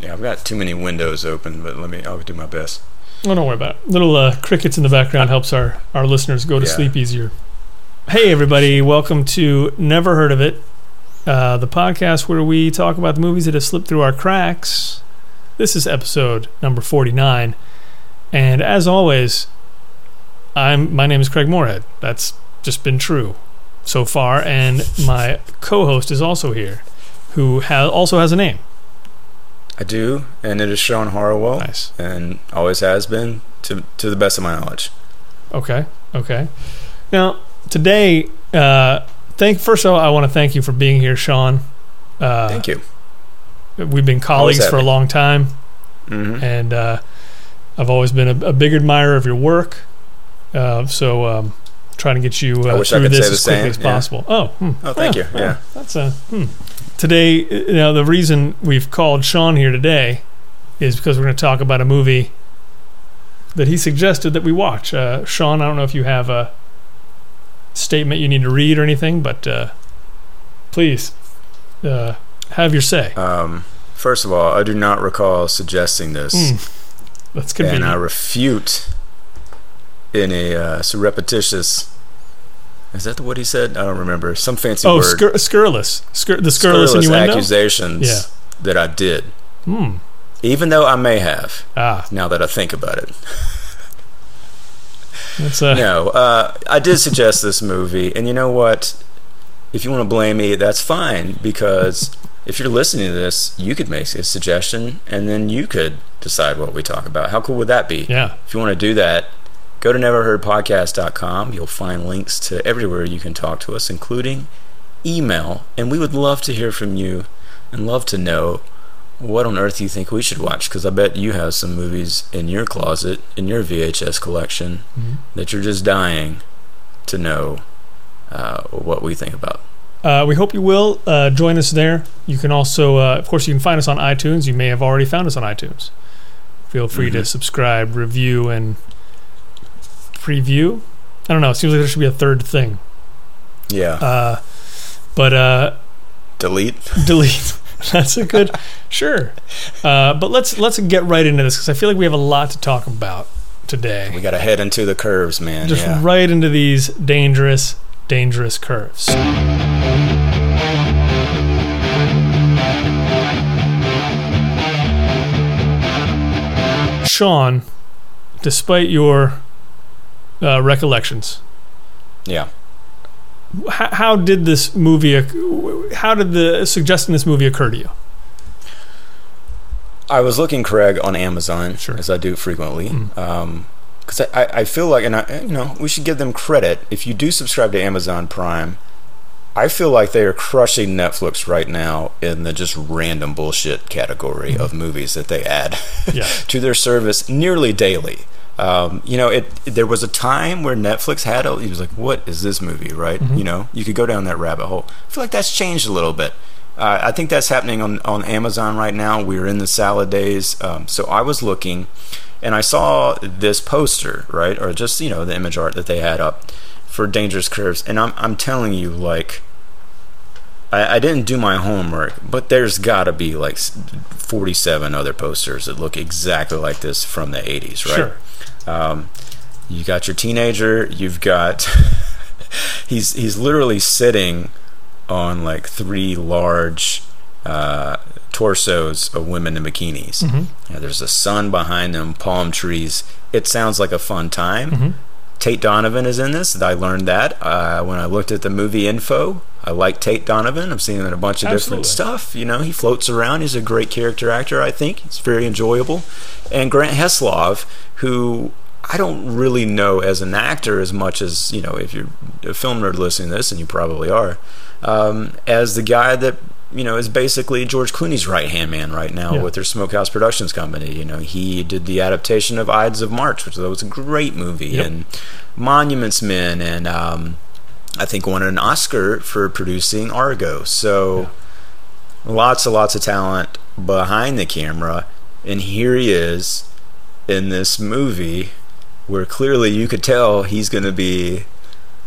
Yeah, I've got too many windows open, but let me. I'll do my best. Oh, don't worry about it. Little uh, crickets in the background helps our, our listeners go to Yeah. sleep easier. Hey, everybody. Welcome to Never Heard of It, uh, the podcast where we talk about the movies that have slipped through our cracks. This is episode number 49. And as always, I'm my name is Craig Moorhead. That's just been true so far. And my co host is also here, who ha- also has a name. I do, and it is Sean Harwell, Nice. and always has been, to to the best of my knowledge. Okay. Okay. Now today, uh, thank first of all, I want to thank you for being here, Sean. Uh, Thank you. We've been colleagues for a long time, hmm and uh, I've always been a, a big admirer of your work. Uh, so um, trying to get you uh, through this as quickly same, as yeah. possible. Oh, hmm. Oh, thank you. Yeah. That's a hmm. today. You know, the reason we've called Sean here today is because we're going to talk about a movie that he suggested that we watch. Uh, Sean, I don't know if you have a statement you need to read or anything, but uh, please uh, have your say. Um, first of all, I do not recall suggesting this, Hmm. That's convenient. and I convenient. Refute a uh, surreptitious. Is that what he said? I don't remember. Some fancy Oh, word. scur- scurrilous. Scur- the scurrilous, Scurrilous innuendo. accusations Yeah. that I did, Hmm. even though I may have. Ah, Now that I think about it, that's uh, no, uh, I did suggest this movie, and you know what? If you want to blame me, that's fine because if you're listening to this, you could make a suggestion, and then you could decide what we talk about. How cool would that be? yeah. If you want to do that, go to neverheardpodcast.com. You'll find links to everywhere you can talk to us, including email. And we would love to hear from you and love to know what on earth you think we should watch. Because I bet you have some movies in your closet, in your VHS collection, Mhm. that you're just dying to know uh, what we think about. Uh, we hope you will uh, join us there. You can also, uh, of course, you can find us on iTunes. You may have already found us on iTunes. Feel free to Mhm. subscribe, review, and preview. I don't know. It seems like there should be a third thing. Yeah. Uh, but uh, Delete. delete. That's a good. Sure. Uh, but let's let's get right into this because I feel like we have a lot to talk about today. We got to head into the curves, man. Just yeah. right into these dangerous, dangerous curves. Sean, despite your uh, recollections, yeah. how, how did this movie? How did the suggesting this movie occur to you? I was looking Craig on Amazon, Sure. as I do frequently, Mm. because I, I, feel like, and I, you know, we should give them credit. If you do subscribe to Amazon Prime, I feel like they are crushing Netflix right now in the just random bullshit category of movies that they add Yeah. to their service nearly daily. Um, you know, it. There was a time where Netflix had. A, he was like, "What is this movie?" Right? Mhm. You know, you could go down that rabbit hole. I feel like that's changed a little bit. Uh, I think that's happening on, on Amazon right now. We're in the salad days. Um, so I was looking and I saw this poster, right? Or just, you know, the image art that they had up for Dangerous Curves. And I'm, I'm telling you, like, I, I didn't do my homework, but there's got to be like 47 other posters that look exactly like this from the 80s, right? Sure. Um, you got your teenager. You've got he's he's literally sitting on like three large uh, torsos of women in bikinis. Mhm. Yeah, there's a sun behind them, palm trees. It sounds like a fun time. Mhm. Tate Donovan is in this. I learned that uh, when I looked at the movie info. I like Tate Donovan. I've seen him in a bunch of Absolutely. different stuff. You know, he floats around. He's a great character actor. I think It's very enjoyable. And Grant Heslov, who I don't really know as an actor as much as you know. If you're a film nerd listening to this, and you probably are, um, as the guy that you know is basically George Clooney's right hand man right now Yeah. with their Smokehouse Productions company. You know, he did the adaptation of Ides of March, which was a great movie, Yep. and Monuments Men, and um, I think won an Oscar for producing Argo. So lots and lots of talent behind the camera, and here he is in this movie where clearly you could tell he's going to be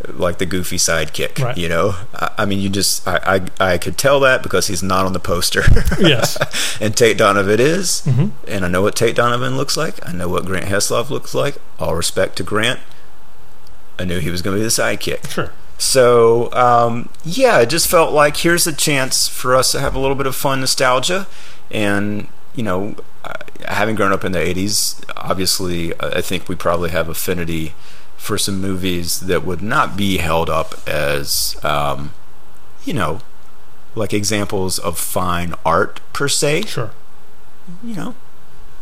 like the goofy sidekick. Right. You know, I, I mean, you just I, I I could tell that because he's not on the poster. Yes. and Tate Donovan is, Mhm. and I know what Tate Donovan looks like. I know what Grant Heslov looks like. All respect to Grant. I knew he was going to be the sidekick. Sure. So um, yeah, it just felt like here's a chance for us to have a little bit of fun nostalgia, and you know, having grown up in the '80s, obviously, I think we probably have affinity for some movies that would not be held up as, um, you know, like examples of fine art per se. Sure. You know,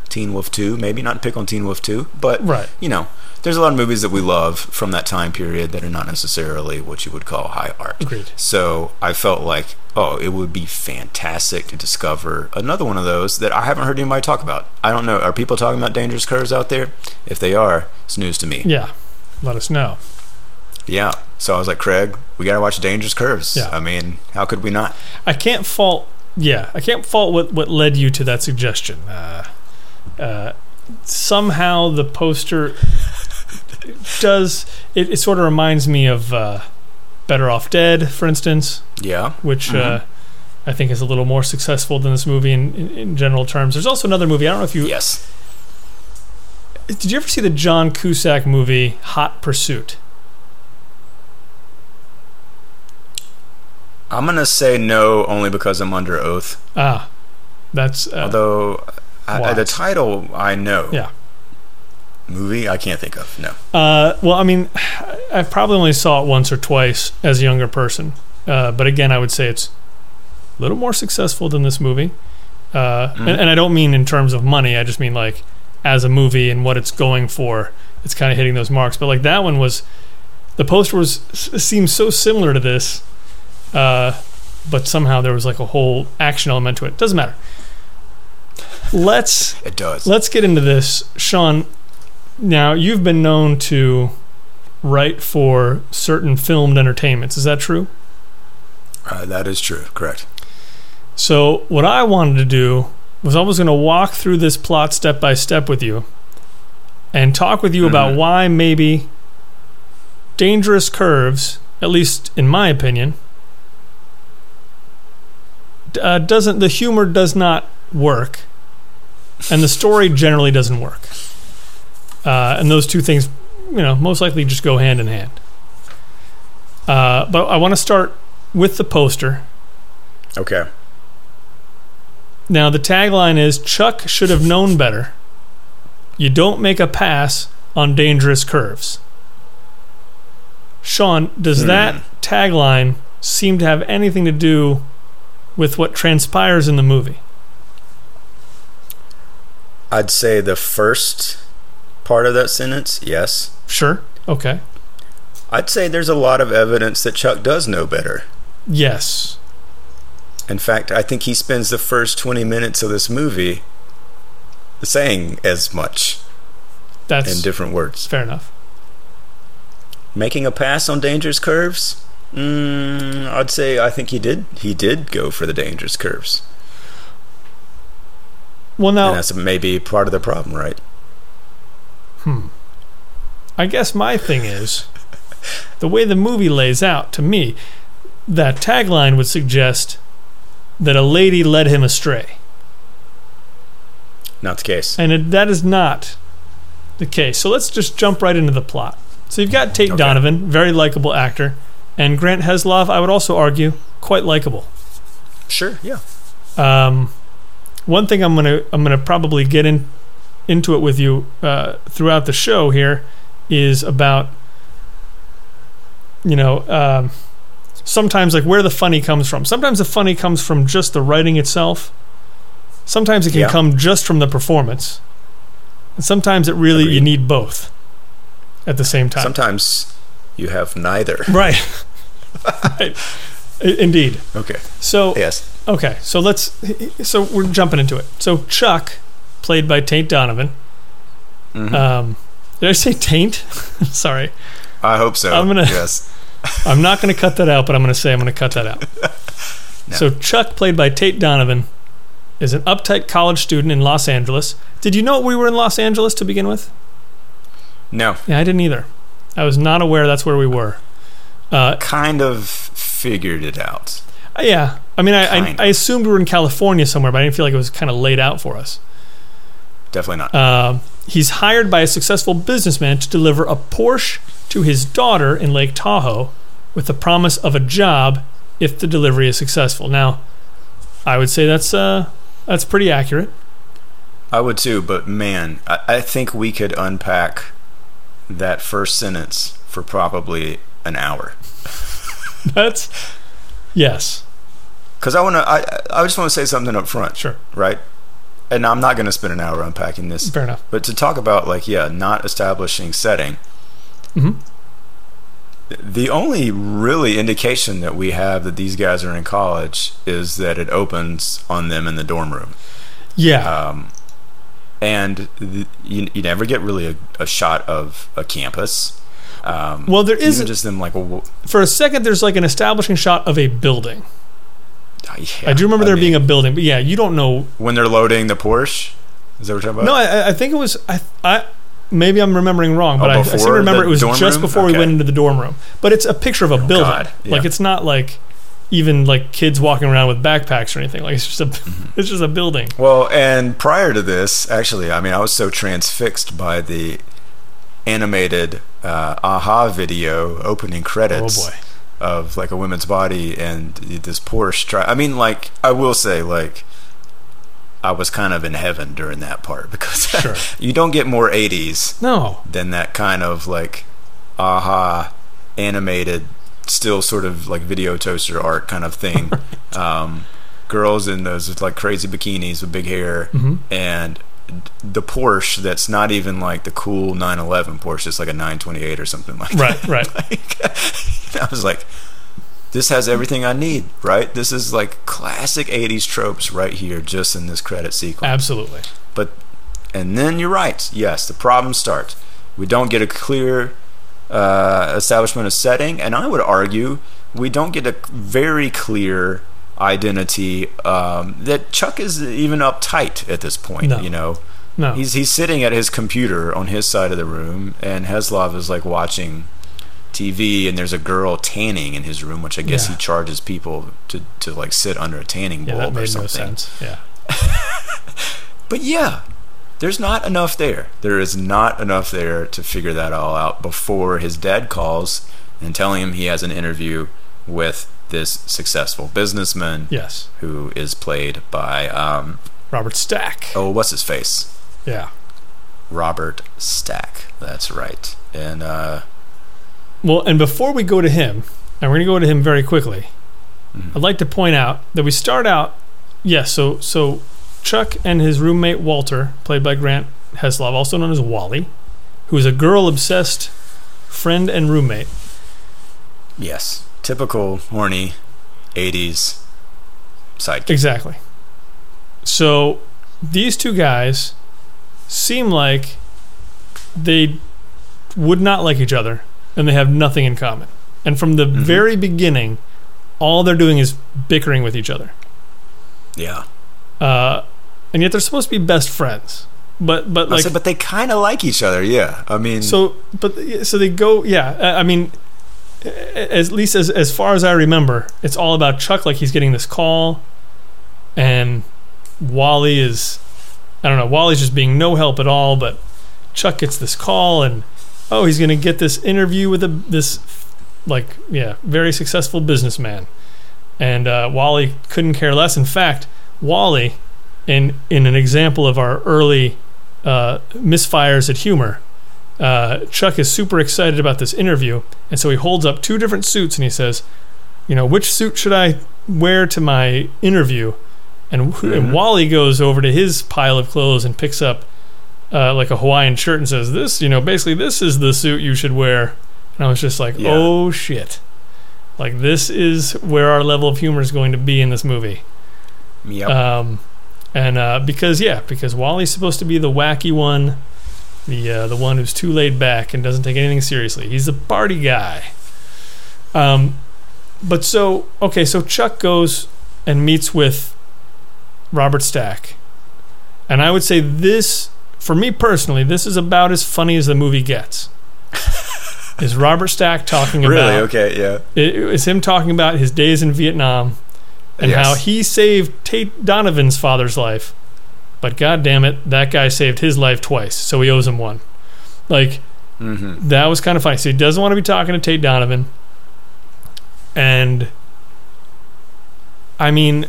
Teen Wolf 2, maybe not pick on Teen Wolf 2, but Right. you know, there's a lot of movies that we love from that time period that are not necessarily what you would call high art. Agreed. So I felt like, oh, it would be fantastic to discover another one of those that I haven't heard anybody talk about. I don't know. Are people talking about Dangerous Curves out there? If they are, it's news to me. Yeah. Let us know. Yeah. So I was like, Craig, we got to watch Dangerous Curves. Yeah. I mean, how could we not? I can't fault. Yeah, I can't fault what what led you to that suggestion. Uh, uh, somehow the poster does it, it. Sort of reminds me of uh, Better Off Dead, for instance, Yeah. which uh, I think is a little more successful than this movie in, in, in general terms. There's also another movie. I don't know if you Yes. did. You ever see the John Cusack movie Hot Pursuit? I'm going to say no only because I'm under oath. Ah, that's uh, Although I, I- the title I know. yeah. Movie I can't think of. No. Uh, well, I mean, I probably only saw it once or twice as a younger person, uh, but again, I would say it's a little more successful than this movie. Uh, Mhm. and, and I don't mean in terms of money. I just mean like as a movie and what it's going for. It's kind of hitting those marks. But like that one was, the poster was seems so similar to this, uh, but somehow there was like a whole action element to it. Doesn't matter. Let's It does. Let's get into this, Sean. Now you've been known to write for certain filmed entertainments. Is that true? Uh, that is true. Correct. So what I wanted to do was I was going to walk through this plot step by step with you, and talk with you about Mhm. why maybe dangerous curves, at least in my opinion, uh, doesn't the humor does not work, and the story generally doesn't work. Uh, and those two things, you know, most likely just go hand in hand. Uh, but I want to start with the poster. Okay. Now, the tagline is Chuck should have known better. You don't make a pass on dangerous curves. Sean, does Hmm. that tagline seem to have anything to do with what transpires in the movie? I'd say the first part of that sentence, yes. Sure. Okay. I'd say there's a lot of evidence that Chuck does know better. Yes. In fact, I think he spends the first 20 minutes of this movie saying as much That's in different words. fair enough. Making a pass on dangerous curves? Mm, I'd say I think he did. He did go for the dangerous curves. Well, now, And that's maybe part of the problem, right? Hmm. I guess my thing is the way the movie lays out to me, that tagline would suggest that a lady led him astray. Not the case. And it, that is not the case. So let's just jump right into the plot. So you've got Tate Okay. Donovan, very likable actor, and Grant Heslov, I would also argue, quite likable. Sure, yeah. Um, one thing I'm gonna I'm gonna probably get in into it with you uh, throughout the show here is about you know um, sometimes like where the funny comes from. Sometimes the funny comes from just the writing itself. Sometimes it can Yeah. come just from the performance, and sometimes it really you need both at the same time. Sometimes you have neither. right. right. Indeed. Okay. So Yes. Okay, so let's. So we're jumping into it. So Chuck, played by Tate Donovan. Mhm. Um, did I say taint? Sorry, I hope so. I'm gonna- Yes. I'm not going to cut that out, but I'm going to say I'm going to cut that out. No. So Chuck, played by Tate Donovan, is an uptight college student in Los Angeles. Did you know we were in Los Angeles to begin with? No, Yeah, I didn't either. I was not aware that's where we were. Uh, kind of figured it out. yeah, I mean, I, I, I assumed we were in California somewhere, but I didn't feel like it was kind of laid out for us. Definitely not. Uh, he's hired by a successful businessman to deliver a Porsche to his daughter in Lake Tahoe with the promise of a job if the delivery is successful. Now, I would say that's uh, that's pretty accurate. I would too, but man, I, I think we could unpack that first sentence for probably an hour. That's yes, Because I want to, I, I just want to say something up front, sure, right? And I'm not going to spend an hour unpacking this, fair enough. but to talk about like, yeah, not establishing setting. Mhm. The only really indication that we have that these guys are in college is that it opens on them in the dorm room. Yeah, um, and th- you, you never get really a, a shot of a campus. Um, well, there is just them like a, for a second. There's like an establishing shot of a building. Yeah, I do remember I there mean, being a building, but yeah, you don't know. when they're loading the Porsche. Is that what you're talking No. I, I think it was I. I maybe I'm remembering wrong, but Oh, I, I seem to remember it was just room? before we went into the dorm room. But it's a picture of a building. God, yeah. Like it's not like even like kids walking around with backpacks or anything. Like it's just a Mm-hmm. it's just a building. Well, and prior to this, actually, I mean, I was so transfixed by the animated uh, a-ha video opening Oh credits boy. Of like a woman's body and this Porsche. Tri- I mean, like, I will say, like, I was kind of in heaven during that part because Sure. you don't get more 80s No. than that kind of like a-ha animated still sort of like video toaster art kind of thing um, girls in those like crazy bikinis with big hair Mhm. and the Porsche that's not even like the cool 911 Porsche it's like a 928 or something like Right, that right. like, I was like this has everything I need right this is like classic 80s tropes right here just in this credit sequence Absolutely. but and then you're right. Yes, the problems start. We don't get a clear uh, establishment of setting, and I would argue we don't get a very clear identity um, that Chuck is even uptight at this point. No. You know, No. he's he's sitting at his computer on his side of the room, and Heslov is like watching TV, and there's a girl tanning in his room, which I guess Yeah. he charges people to to like sit under a tanning yeah, that bulb or made no something. sense. Yeah. But yeah, there's not enough there. There is not enough there to figure that all out before his dad calls and telling him he has an interview with this successful businessman Yes. who is played by um Robert Stack. oh what's his face Yeah. Robert Stack. That's right. And uh Well, and before we go to him, and we're going to go to him very quickly, Mhm. I'd like to point out that we start out, yes, so so Chuck and his roommate Walter, played by Grant Heslov, also known as Wally, who is a girl obsessed friend and roommate. yes, typical horny 80s sidekick. Exactly. So these two guys seem like they would not like each other and they have nothing in common. And from the Mhm. very beginning, all they're doing is bickering with each other. Yeah. Uh, and yet they're supposed to be best friends. But but like said, but they kind of like each other. Yeah. I mean, so but so they go yeah I I mean at least as as far as I remember it's all about Chuck like he's getting this call and Wally is I don't know Wally's just being no help at all but Chuck gets this call and oh he's going to get this interview with a this like yeah very successful businessman and uh, Wally couldn't care less in fact Wally in in an example of our early uh, misfires at humor uh, Chuck is super excited about this interview, and so he holds up two different suits and he says, "You know, which suit should I wear to my interview?" And, and Mhm. Wally goes over to his pile of clothes and picks up uh, like a Hawaiian shirt and says, "This, you know, basically this is the suit you should wear." And I was just like, Yeah. "Oh shit!" Like this is where our level of humor is going to be in this movie. yep. Um, and uh, because yeah, because Wally's supposed to be the wacky one, the uh, the one who's too laid back and doesn't take anything seriously. He's the party guy. Um, but so okay, so Chuck goes and meets with Robert Stack, and I would say this for me personally, this is about as funny as the movie gets. is Robert Stack talking Really? about Really? Okay. Yeah. it, him talking about his days in Vietnam and Yes. how he saved Tate Donovan's father's life, but god damn it, that guy saved his life twice, so he owes him one. Like Mm-hmm. that was kind of funny. So he doesn't want to be talking to Tate Donovan, and I mean,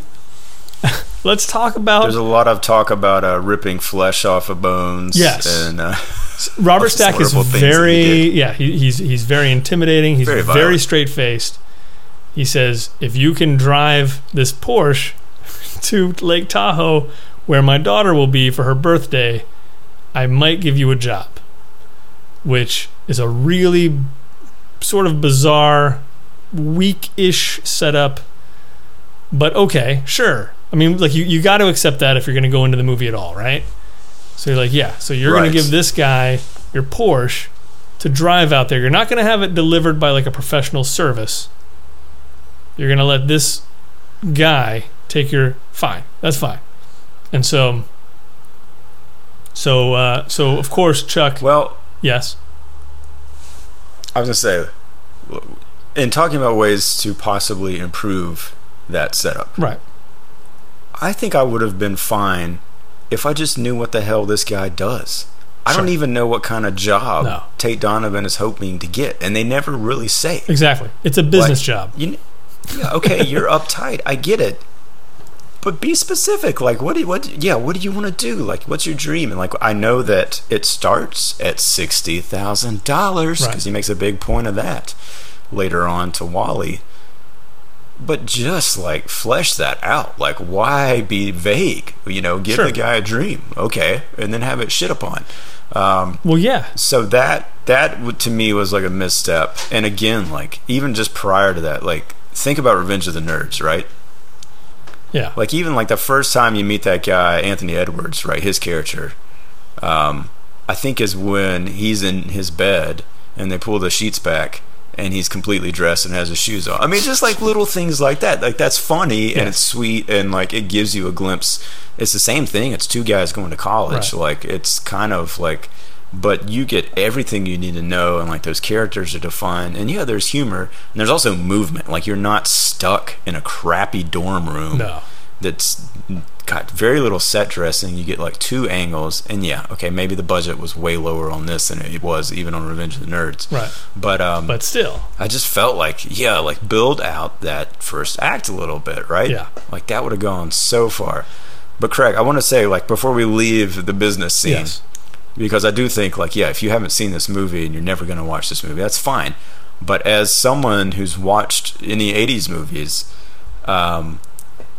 let's talk about There's a lot of talk about uh, ripping flesh off of bones. Yes. And uh, Robert Stack is that he very yeah he, he's he's very intimidating. He's Very very, straight faced. He says, "If you can drive this Porsche to Lake Tahoe, where my daughter will be for her birthday, I might give you a job." Which is a really sort of bizarre, weak-ish setup. But okay, sure. I mean, like you, you got to accept that if you're going to go into the movie at all, right? So you're like, yeah. So you're going to give this guy your Porsche to drive out there. You're not going to have it delivered by like a professional service. You're going to let this guy take your fine. That's fine. And so so uh so of course Chuck well, yes. I was gonna say, in talking about ways to possibly improve that setup, Right. I think I would have been fine if I just knew what the hell this guy does. I don't even know what kind of job No. Tate Donovan is hoping to get, and they never really say. Exactly. It's a business Like, job. You, yeah, okay, you're uptight. I get it, but be specific. Like, what? Do, what? Yeah, what do you want to do? Like, what's your dream? And like, I know that it starts at sixty thousand dollars because he makes a big point of that later on to Wally. But just like flesh that out. Like, why be vague? You know, give Sure. the guy a dream, okay, and then have it shit upon. Um, Well, yeah. so that that to me was like a misstep and again like even just prior to that like think about revenge of the nerds right Yeah. like even like the first time you meet that guy anthony edwards right his character um i think is when he's in his bed and they pull the sheets back and he's completely dressed and has his shoes on. I mean just like little things like that. Like that's funny and it's sweet and like it gives you a glimpse. It's the same thing. It's two guys going to college. Right. like it's kind of like but you get everything you need to know and like those characters are defined. And yeah there's humor and there's also movement. Like you're not stuck in a crappy dorm room No. that's got very little set dressing you get like two angles and yeah okay maybe the budget was way lower on this than it was even on revenge of the nerds Right. but um But still. I just felt like, yeah, like build out that first act a little bit, right? Yeah. Like that would have gone so far. But Craig, I want to say, like, before we leave the business scene, Yes. because I do think, like, yeah, if you haven't seen this movie and you're never going to watch this movie, that's fine. But as someone who's watched any 80s movies, um,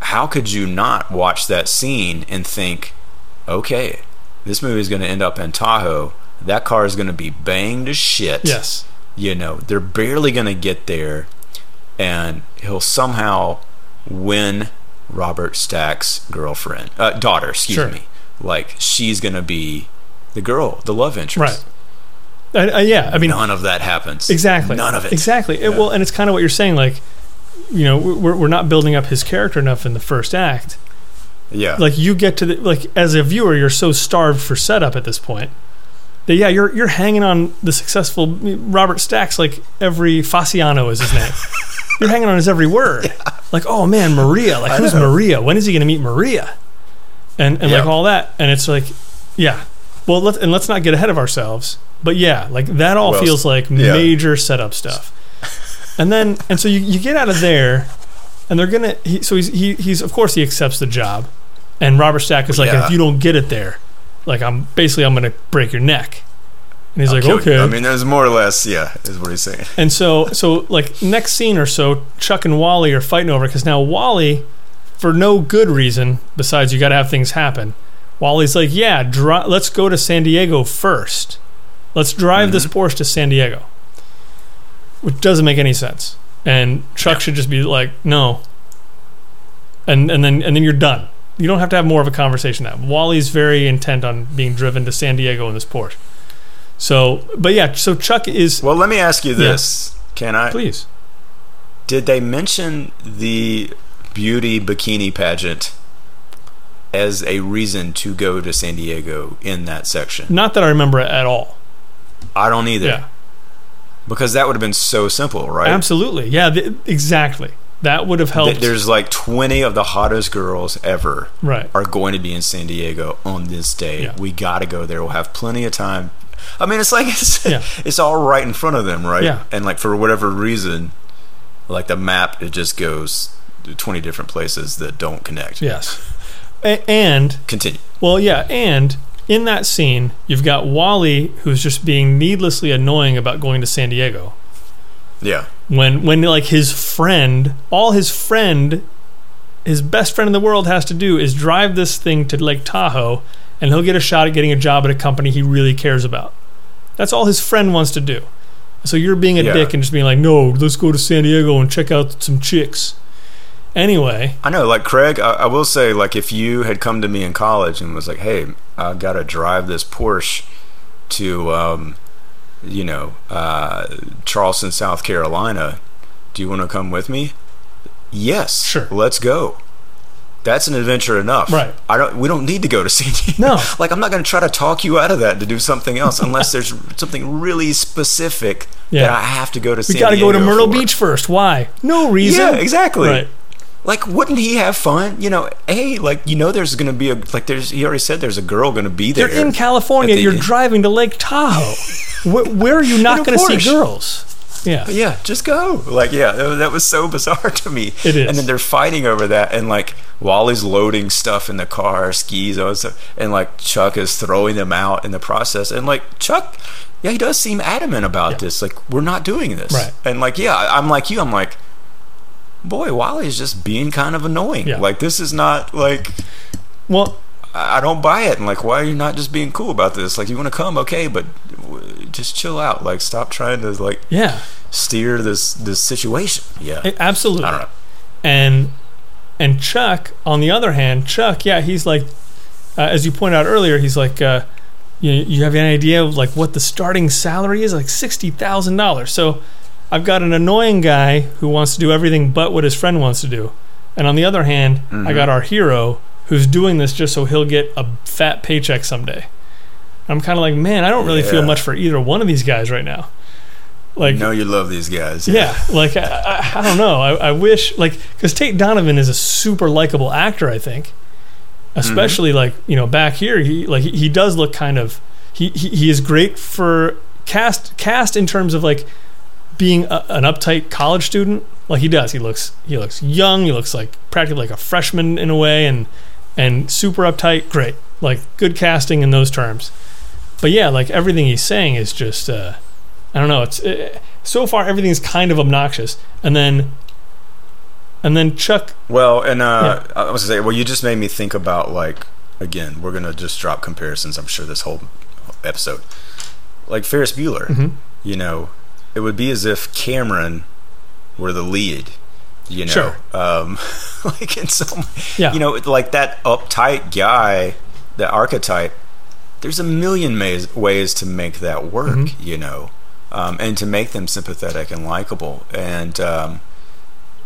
how could you not watch that scene and think, okay, this movie is going to end up in Tahoe. That car is going to be banged to shit Yes. you know they're barely going to get there and he'll somehow win robert stack's girlfriend uh, daughter excuse Sure. me like she's going to be the girl the love interest Right. Uh, yeah. I mean, none of that happens Exactly. none of it Exactly. It- Yeah. well, and it's kind of what you're saying. Like, you know, we're we're not building up his character enough in the first act. yeah Like, you get to the like as a viewer, you're so starved for setup at this point that yeah, you're you're hanging on the successful Robert Stacks like every Fasciano is his name. you're hanging on his every word. Like, oh man, Maria. Like, who's Maria? When is he going to meet Maria? And and like all that. And it's like, yeah. Well, let's and let's not get ahead of ourselves. But yeah, like that all Well, feels like yeah. major setup stuff. And then and so you, you get out of there, and they're gonna. He, so he's he, he's of course he accepts the job, and Robert Stack is like, Yeah. if you don't get it there, like I'm basically I'm gonna break your neck. And he's I'll like, kill you. okay. i mean there's more or less yeah is what he's saying And so, so like next scene or so, Chuck and Wally are fighting over because now Wally, for no good reason besides you got to have things happen. Wally's like, yeah, dri- let's go to San Diego first. Let's drive this mm-hmm. Porsche to San Diego, which doesn't make any sense. And Chuck should just be like, no. And and then and then you're done. You don't have to have more of a conversation now. Wally's very intent on being driven to San Diego in this Porsche. So, but yeah, so Chuck is well let me ask you this can i please. did they mention the beauty bikini pageant as a reason to go to San Diego in that section. Not that I remember it at all. I don't either. Yeah, Because that would have been so simple, right? absolutely. Yeah, th- exactly. That would have helped. There's like 20 of the hottest girls ever right. are going to be in San Diego on this day. Yeah. We got to go there. We'll have plenty of time. I mean, it's like it's, Yeah. it's all right in front of them, right? Yeah. And like for whatever reason, like the map, it just goes to 20 different places that don't connect. Yes. And Continue. Well, yeah, and in that scene, you've got Wally who's just being needlessly annoying about going to San Diego. Yeah. When when like his friend, all his friend, his best friend in the world has to do is drive this thing to Lake Tahoe and he'll get a shot at getting a job at a company he really cares about. That's all his friend wants to do. So you're being a Yeah. dick and just being like, "No, let's go to San Diego and check out some chicks." Anyway, I know, like Craig, I, I will say, like if you had come to me in college and was like, "Hey, I got to drive this Porsche to, um, you know, uh, Charleston, South Carolina. Do you want to come with me?" Yes, Sure. Let's go. That's an adventure enough. Right. I don't. We don't need to go to San Diego. No. Like I'm not going to try to talk you out of that to do something else unless there's something really specific Yeah. that I have to go to. we got to go to Myrtle for. Beach first. Why? No reason. Yeah, exactly. Right. Like, wouldn't he have fun? You know, hey, like you know, there's going to be a like there's he already said there's a girl going to be there. You're in California. The- You're driving to Lake Tahoe. where, where are you not In a going to see girls? Yeah. but Yeah, just go. Like, yeah, that was- so bizarre to me. It is. And then they're fighting over that, and like Wally's loading stuff in the car, skis, all that stuff, and like Chuck is throwing them out in the process, and like Chuck, yeah, he does seem adamant about Yeah. this. Like, we're not doing this. Right. And like, yeah, I'm like you. I'm like, boy, Wally's just being kind of annoying. Yeah. Like, this is not like. Well, I don't buy it. And like, why are you not just being cool about this? Like, you want to come, okay, but just chill out. Like, stop trying to like yeah, steer this this situation. Yeah, a- absolutely. I don't know. And and Chuck, on the other hand, Chuck, yeah, he's like, uh, as you pointed out earlier, he's like, uh, you you have any idea of like what the starting salary is? Like sixty thousand dollars. So I've got an annoying guy who wants to do everything but what his friend wants to do, and on the other hand, I mm-hmm. got our hero who's doing this just so he'll get a fat paycheck someday. I'm kind of like, man, I don't really feel much for either one of these guys right now. Like, know you love these guys. yeah, like I, I, I don't know. I, I wish like because Tate Donovan is a super likable actor. I think, mm-hmm. especially like you know back here, he like he, he does look kind of he, he he is great for cast cast in terms of like being a, an uptight college student. Like he does. He looks he looks young. He looks like practically like a freshman in a way, and and super uptight. Great, like good casting in those terms. But yeah, like everything he's saying is just. uh I don't know. It's uh, so far everything's kind of obnoxious, and then, and then Chuck. Well, and uh, I was gonna say, well, you just made me think about like again, we're gonna just drop comparisons. I'm sure this whole episode, like Ferris Bueller. Mhm. You know, it would be as if Cameron were the lead. You know, Sure. um, like in some, Yeah. you know, like that uptight guy, the archetype. There's a million ways, ways to make that work. Mm-hmm. You know, um, and to make them sympathetic and likable, and um,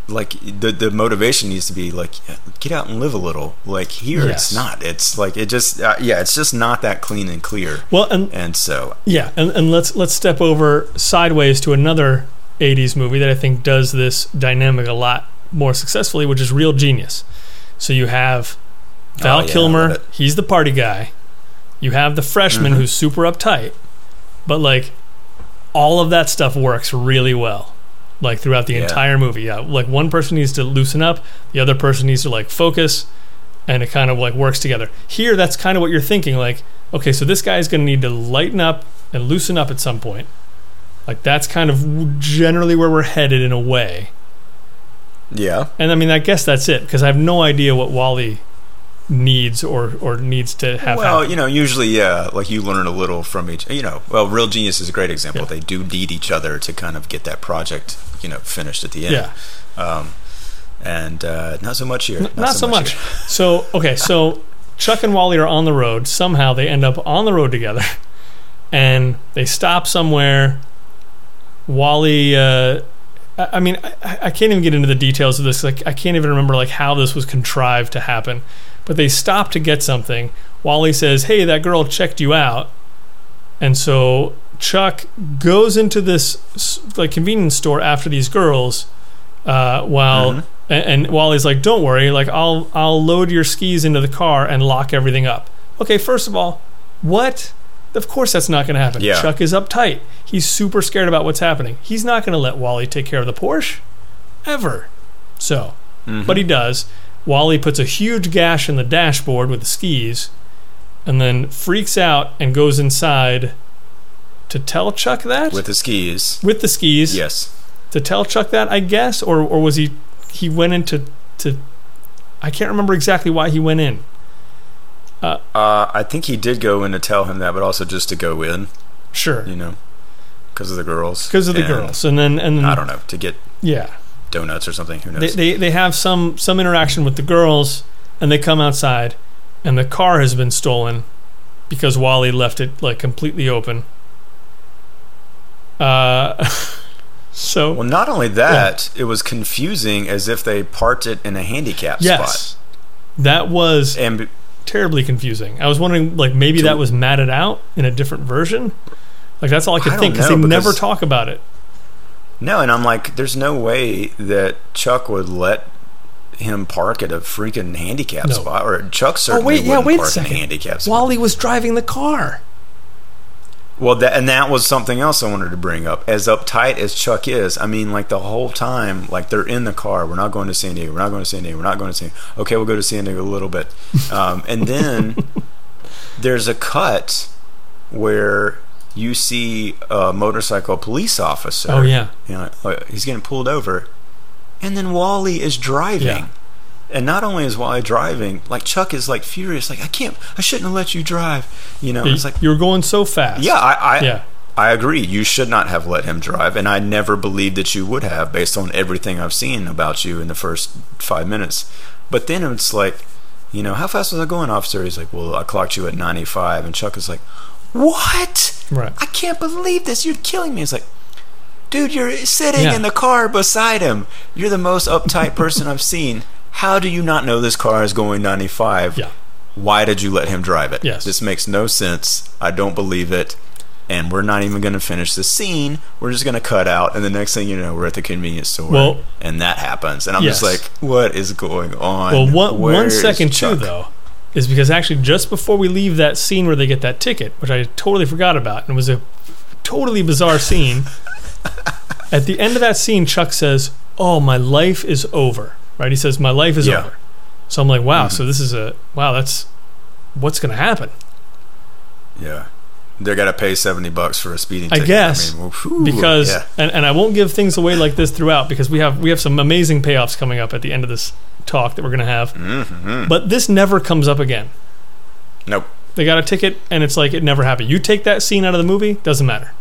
like the the motivation needs to be like get out and live a little. Like here, Yes. it's not. It's like it just uh, yeah, it's just not that clean and clear. Well, and And so yeah, and, and let's let's step over sideways to another '80s movie that I think does this dynamic a lot more successfully, which is Real Genius. So you have Val Oh, yeah, Kilmer, he's the party guy. You have the freshman Mhm. who's super uptight, but like all of that stuff works really well. Like throughout the Yeah. entire movie, yeah. Like one person needs to loosen up, the other person needs to like focus, and it kind of like works together. Here, that's kind of what you're thinking. Like, okay, so this guy's going to need to lighten up and loosen up at some point. Like that's kind of generally where we're headed in a way. yeah, And I mean, I guess that's it because I have no idea what Wally needs or or needs to have. well, happen. you know, usually yeah, like you learn a little from each. You know, well, Real Genius is a great example. Yeah. They do need each other to kind of get that project you know finished at the end. yeah, Um, and uh, not so much here. N- not, so much. here. So okay, so Chuck and Wally are on the road. Somehow they end up on the road together, and they stop somewhere. Wally, uh, I, I mean, I, I can't even get into the details of this. Like, I can't even remember like how this was contrived to happen. But they stop to get something. Wally says, "Hey, that girl checked you out," and so Chuck goes into this like convenience store after these girls, uh, while Mhm. and, and Wally's like, "Don't worry, like I'll I'll load your skis into the car and lock everything up." Okay, first of all, what? Of course that's not going to happen. Yeah. Chuck is uptight. He's super scared about what's happening. He's not going to let Wally take care of the Porsche ever. So, Mhm. but he does. Wally puts a huge gash in the dashboard with the skis and then freaks out and goes inside to tell Chuck that with the skis. with the skis Yes. to tell Chuck that, I guess, or or was he he went into to I can't remember exactly why he went in. Uh, I think he did go in to tell him that, but also just to go in, Sure, you know, because of the girls. because of the And girls, and then and then I don't know to get yeah, donuts or something. Who knows? they they have some some interaction with the girls, and they come outside, and the car has been stolen because Wally left it like completely open. Uh, so well, not only that, it was confusing as if they parked it in a handicap spot yes, that was. And terribly confusing. I was wondering, like maybe that was matted out in a different version. Like that's all I could I think because they never talk about it. No, and I'm like, there's no way that Chuck would let him park at a freaking handicap No. spot, or Chuck certainly Oh, wait, yeah, wouldn't wait a park in a handicap spot. Wally was driving the car. Well, that and that was something else I wanted to bring up. As uptight as Chuck is, I mean, like the whole time, like they're in the car. We're not going to San Diego. We're not going to San Diego. We're not going to San. Diego. Okay, we'll go to San Diego a little bit, um, and then there's a cut where you see a motorcycle police officer. Oh yeah, you know, uh, he's getting pulled over, and then Wally is driving. Yeah. And not only is Wally driving, like Chuck is like furious, like I can't, I shouldn't have let you drive. You know, it's like you were going so fast. yeah, I, I, yeah. I agree. You should not have let him drive, and I never believed that you would have, based on everything I've seen about you in the first five minutes. But then it's like, you know, how fast was I going, officer? He's like, well, I clocked you at 95, and Chuck is like, what? Right. I can't believe this. You're killing me. It's like, dude, you're sitting Yeah. in the car beside him. You're the most uptight person I've seen. How do you not know this car is going 95? Yeah. Why did you let him drive it? Yes. This makes no sense. I don't believe it. And we're not even going to finish the scene. We're just going to cut out. And the next thing you know, we're at the convenience store. Well- and that happens. And I'm Yes. just like, what is going on? Well, one one second, too though is because actually just before we leave that scene where they get that ticket, which I totally forgot about, and it was a totally bizarre scene. At the end of that scene, Chuck says, "Oh, my life is over." Right? He says, "My life is Yeah. over." So I'm like, "Wow." Mhm. So this is a wow. That's what's going to happen. Yeah. they're going to pay 70 bucks for a speeding Ticket. I guess, mean, whew, because yeah. and, and I won't give things away like this throughout because we have we have some amazing payoffs coming up at the end of this talk that we're going to have. Mhm. But this never comes up again. Nope. They got a ticket, and it's like it never happened. You take that scene out of the movie, doesn't matter.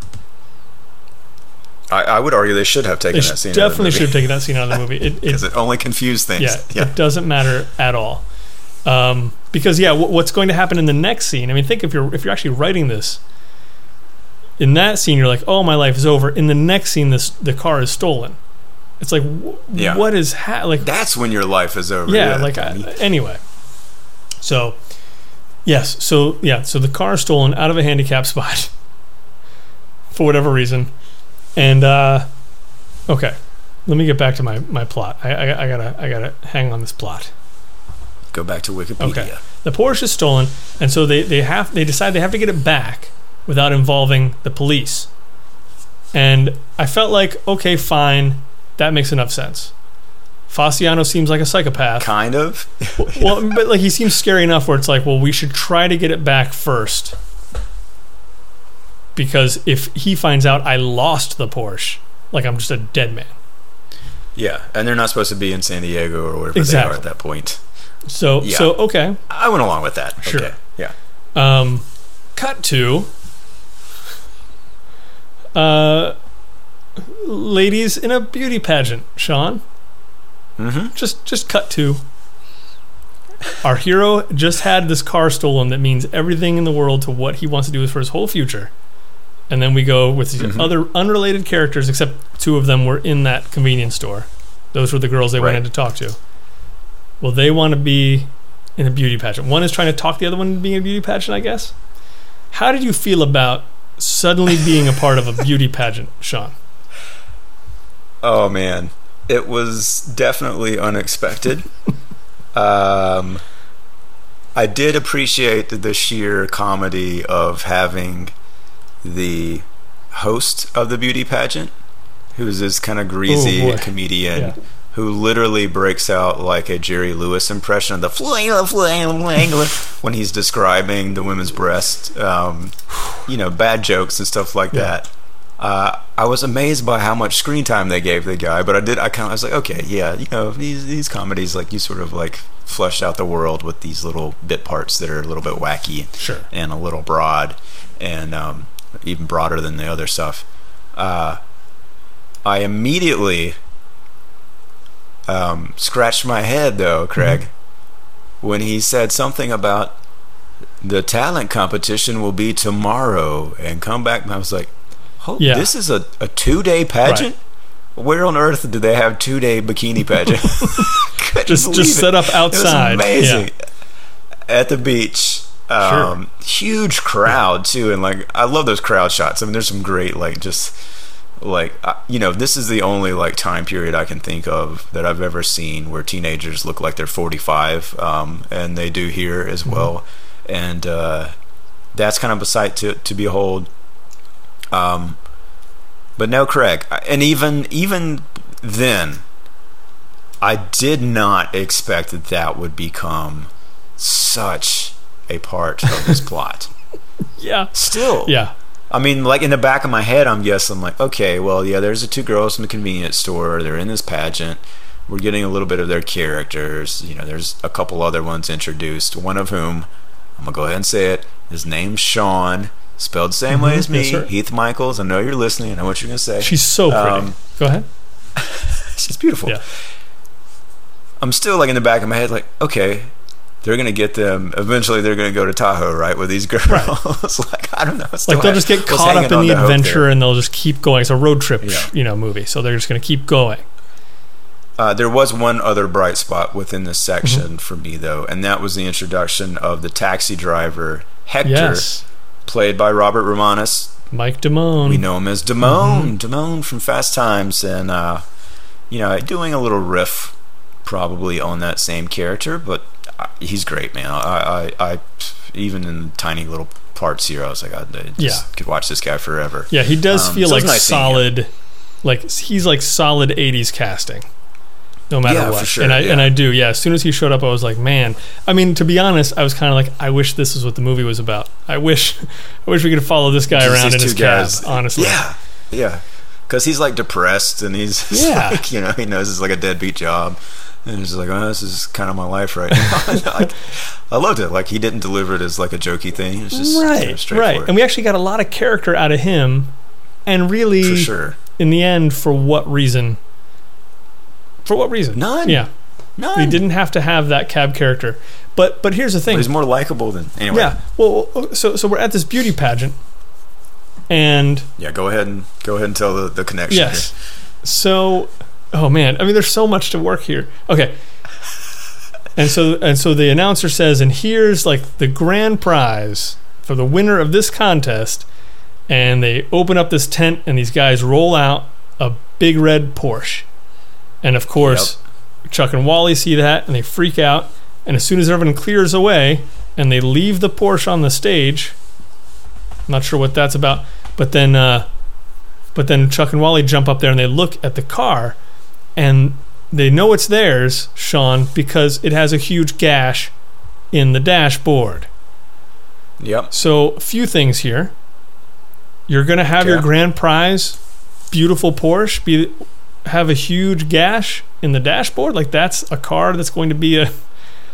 I, I would argue they should have taken They that scene. definitely should have taken that scene out of the movie. It, it, because it only confused things. yeah, yeah. it doesn't matter at all. Um, because yeah, w- what's going to happen in the next scene? I mean, think if you're if you're actually writing this. In that scene, you're like, "Oh, my life is over." In the next scene, this the car is stolen. It's like, wh- Yeah. what is ha- like? That's when your life is over. yeah, like I, anyway. So, yes, so yeah, so the car stolen out of a handicap spot for whatever reason, and uh, okay, let me get back to my my plot. I, I, I gotta I gotta hang on this plot. go back to Wikipedia. Okay. The Porsche is stolen, and so they, they have they decide they have to get it back without involving the police. And I felt like, okay, fine, that makes enough sense. Fasciano seems like a psychopath. Kind of. well, but like he seems scary enough where it's like, well, we should try to get it back first. Because if he finds out I lost the Porsche, like I'm just a dead man. Yeah, and they're not supposed to be in San Diego or wherever they are at that point. So Yeah. so okay. I went along with that. Sure. Okay. Yeah. Um, cut to uh, ladies in a beauty pageant. Sean, Mm-hmm. just just cut to our hero just had this car stolen that means everything in the world to what he wants to do for his whole future, and then we go with these Mhm. other unrelated characters, except two of them were in that convenience store. Those were the girls they Right. wanted to talk to. Well, they want to be in a beauty pageant. One is trying to talk the other one into being a beauty pageant, I guess. How did you feel about suddenly being a part of a beauty pageant, Sean? Oh man, it was definitely unexpected. um, I did appreciate the sheer comedy of having the host of the beauty pageant, who's this kind of greasy Oh, boy. comedian. Yeah. Who literally breaks out like a Jerry Lewis impression of the flangla flangla flangla when he's describing the women's breast, um, you know, bad jokes and stuff like Yeah. that. Uh, I was amazed by how much screen time they gave the guy, but I did. I kind of I was like, okay, yeah, you know, these these comedies like you sort of like flesh out the world with these little bit parts that are a little bit wacky Sure. and a little broad, and um, even broader than the other stuff. Uh, I immediately um, scratched my head though, Craig, when he said something about the talent competition will be tomorrow and come back. And I was like, oh, Yeah. this is a, a two day pageant? Where on earth do they have two day bikini pageant? Just just it. set up outside. Amazing. Yeah. At the beach. Um, Huge crowd too, and like I love those crowd shots. I mean, there's some great like just like uh, you know this is the only like time period I can think of that I've ever seen where teenagers look like they're 45, um, and they do here as Mm-hmm. well, and uh, that's kind of a sight to to behold. Um, but no, Craig, and even even then, I did not expect that that would become such a part of this plot. Yeah. Still, Yeah. I mean, like in the back of my head, I'm guessing, I'm like, okay, well, yeah, there's the two girls from the convenience store. They're in this pageant. We're getting a little bit of their characters. You know, there's a couple other ones introduced. One of whom, I'm gonna go ahead and say it. His name's Sean, spelled the same way Mhm, as me, yes. Heath Michaels. I know you're listening. I know what you're gonna say. She's so pretty. Um, Go ahead. She's beautiful. Yeah. I'm still like in the back of my head, like, okay, they're gonna get them. Eventually, they're gonna go to Tahoe, right, with these girls. Right. like, I don't know. Like they'll ha- just get caught up in the adventure and they'll just keep going. It's a road trip, Yeah. you know, movie. So they're just going to keep going. Uh, there was one other bright spot within this section Mm-hmm. for me, though, and that was the introduction of the taxi driver Hector, Yes. Played by Robert Romanus. Mike Damone. We know him as Damone, Damone from Fast Times, and uh, you know, doing a little riff probably on that same character, but uh, he's great, man. I, I, I even in tiny little parts here, I was like, I, I just Yeah. could watch this guy forever. Yeah, he does Um, feel so like it's nice solid. Like he's like solid '80s casting, no matter Yeah, what. sure, and I and. I do. Yeah, as soon as he showed up, I was like, man. I mean, to be honest, I was kind of like, I wish this was what the movie was about. I wish, I wish we could follow this guy Just around in his cab. guys. Honestly, Yeah, yeah, because he's like depressed and he's Yeah. like, you know, he knows it's like a deadbeat job. And he's like, oh, this is kind of my life right now. like, I loved it. Like he didn't deliver it as like a jokey thing. It was just kind of right, right. And we actually got a lot of character out of him, and really, for sure. in the end, for what reason? For what reason? None. Yeah, None. he didn't have to have that cab character. But but here's the But thing. he's more likable than anyway. Yeah. Well, uh, so so we're at this beauty pageant, and Yeah. Go ahead and go ahead and tell the, the connection. yes, so oh man, I mean, there's so much to work here. Okay. And so and so the announcer says, and here's like the grand prize for the winner of this contest, and they open up this tent, and these guys roll out a big red Porsche, and of course, Chuck and Wally see that, and they freak out, and as soon as everyone clears away, and they leave the Porsche on the stage. I'm not sure what that's about, but then uh, but then Chuck and Wally jump up there and they look at the car and they know it's theirs, Sean, because it has a huge gash in the dashboard. Yep. So, a few things here. You're going to have your grand prize, beautiful Porsche, be have a huge gash in the dashboard. Like that's a car that's going to be a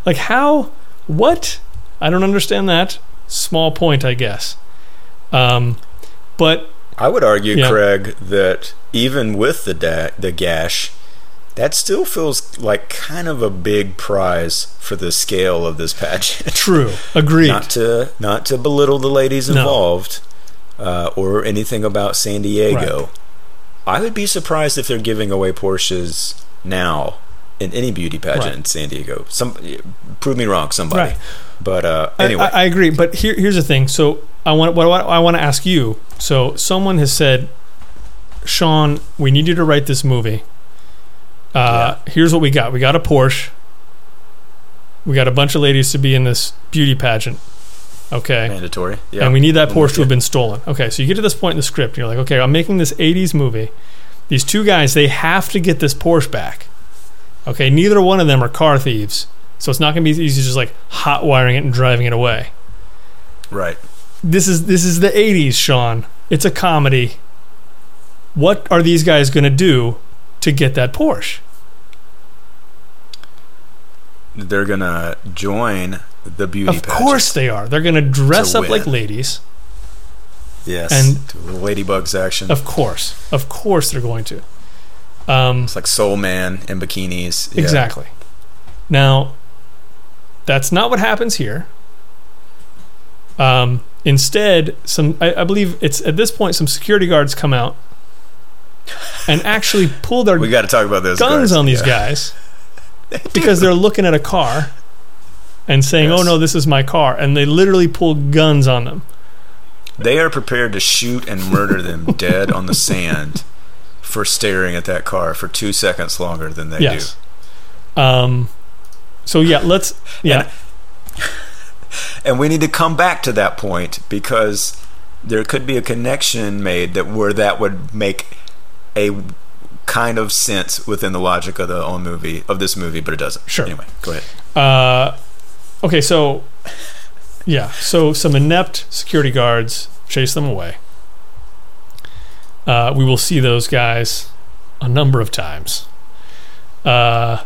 like how what? I don't understand that. Small point, I guess. Um, but I would argue, Yeah. Craig, that even with the da- the gash, that still feels like kind of a big prize for the scale of this pageant. true, agreed. not to not to belittle the ladies No. involved, uh, or anything about San Diego. I would be surprised if they're giving away Porsches now in any beauty pageant Right. in San Diego. Some prove me wrong, somebody. Right. But uh, anyway, I, I agree. But here, here's the thing. So I want what, what I want to ask you. So someone has said, Sean, we need you to write this movie. Uh, Here's what we got. We got a Porsche. We got a bunch of ladies to be in this beauty pageant. Okay. mandatory. Yeah, and we need that Porsche to have been stolen. Okay, so you get to this point in the script, and you're like, okay, I'm making this 80s movie. These two guys, they have to get this Porsche back. Okay, neither one of them are car thieves, so it's not going to be easy just like hot wiring it and driving it away. right. This is this is the 80s, Sean. It's a comedy. What are these guys going to do to get that Porsche? They're gonna join the beauty. Of course they are. They're going to dress To up like ladies. Yes. and- ladybugs action. Of course, of course they're going to. Um, it's like Soul Man in bikinis. Yeah. Exactly. Now, that's not what happens here. Um, instead, some I, I believe it's at this point some security guards come out and actually pull their We got to talk about those guns guys. on these Yeah. guys because they're looking at a car and saying, "Oh no, this is my car," and they literally pull guns on them. They are prepared to shoot and murder them dead on the sand for staring at that car for two seconds longer than they do. yes. Um. So yeah, let's yeah. do. And we need to come back to that point because there could be a connection made that where that would make a kind of sense within the logic of the own movie of this movie, but it doesn't. Sure. Anyway, go ahead. Uh, okay, so yeah, so some inept security guards chase them away. Uh, we will see those guys a number of times. Uh,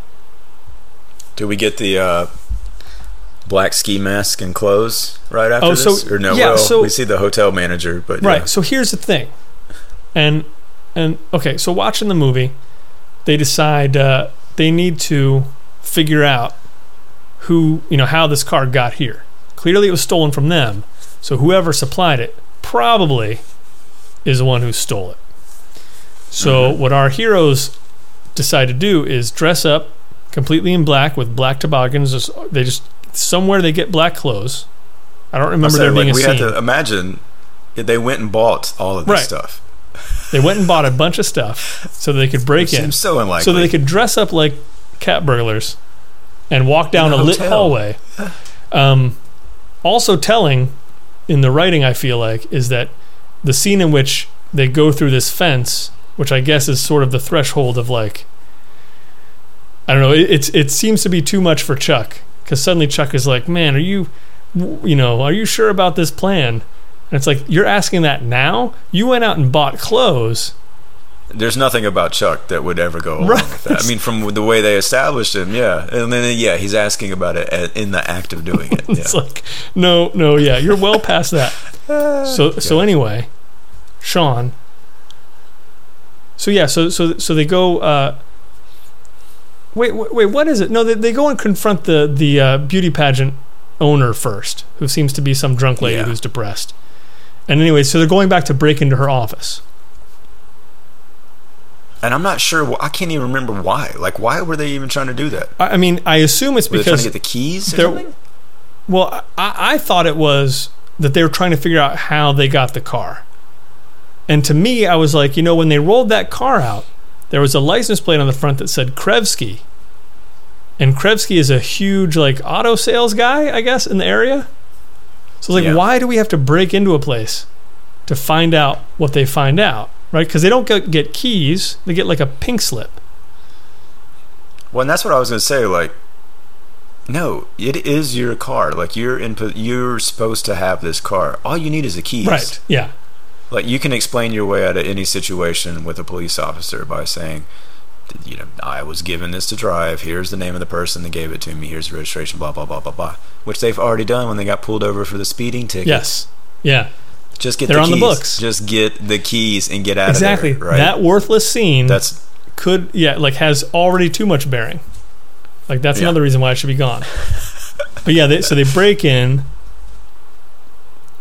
Do we get the uh, black ski mask and clothes right after Oh, so- this? or no? yeah, well, so- we see the hotel manager, but right. yeah. So here's the thing, and and okay, so watching the movie, they decide uh, they need to figure out who you know how this car got here. Clearly, it was stolen from them. So whoever supplied it probably is the one who stole it. So mm-hmm. what our heroes decide to do is dress up completely in black with black toboggans. Just- They just somewhere they get black clothes. I don't remember there being like, a we scene. had to imagine they went and bought all of this Right. stuff. They went and bought a bunch of stuff so they could break It in, so unlikely. so they could dress up like cat burglars and walk down a lit hallway. Um, also telling in the writing, I feel like, is that the scene in which they go through this fence, which I guess is sort of the threshold of like, I don't know, it, it's it seems to be too much for Chuck because suddenly Chuck is like, man, are you, you know, are you sure about this plan? And it's like you're asking that now. You went out and bought clothes. There's nothing about Chuck that would ever go along Right. with that. I mean, from the way they established him, yeah. And then, yeah, he's asking about it in the act of doing it. It's like, no, no, yeah, you're well past that. So, so anyway, Sean. So yeah, so so so they go. Uh, wait, wait, wait, what is it? No, they, they go and confront the the uh, beauty pageant owner first, who seems to be some drunk lady Yeah. who's depressed. And anyway, so they're going back to break into her office. And I'm not sure. I can't even remember why. Like, why were they even trying to do that? I, I mean, I assume it's Were they trying to get the keys or something? Well, I, I thought it was that they were trying to figure out how they got the car. And to me, I was like, you know, when they rolled that car out, there was a license plate on the front that said Krevsky. And Krevsky is a huge, like, auto sales guy, I guess, in the area. So, like, Yeah. why do we have to break into a place to find out what they find out, right? Because they don't get, get keys, they get, like, a pink slip. Well, and that's what I was going to say. Like, no, it is your car. Like, you're in. You're supposed to have this car. All you need is the keys. Right. Yeah. Like, you can explain your way out of any situation with a police officer by saying, you know, I was given this to drive. Here's the name of the person that gave it to me. Here's the registration. Blah blah blah blah blah. Which they've already done when they got pulled over for the speeding ticket. Yes. Yeah. Just get They're the on the keys. books. Just get the keys and get out Exactly. of there. Right. That worthless scene. that's could yeah like has already too much bearing like that's Yeah. another reason why it should be gone but yeah they, so they break in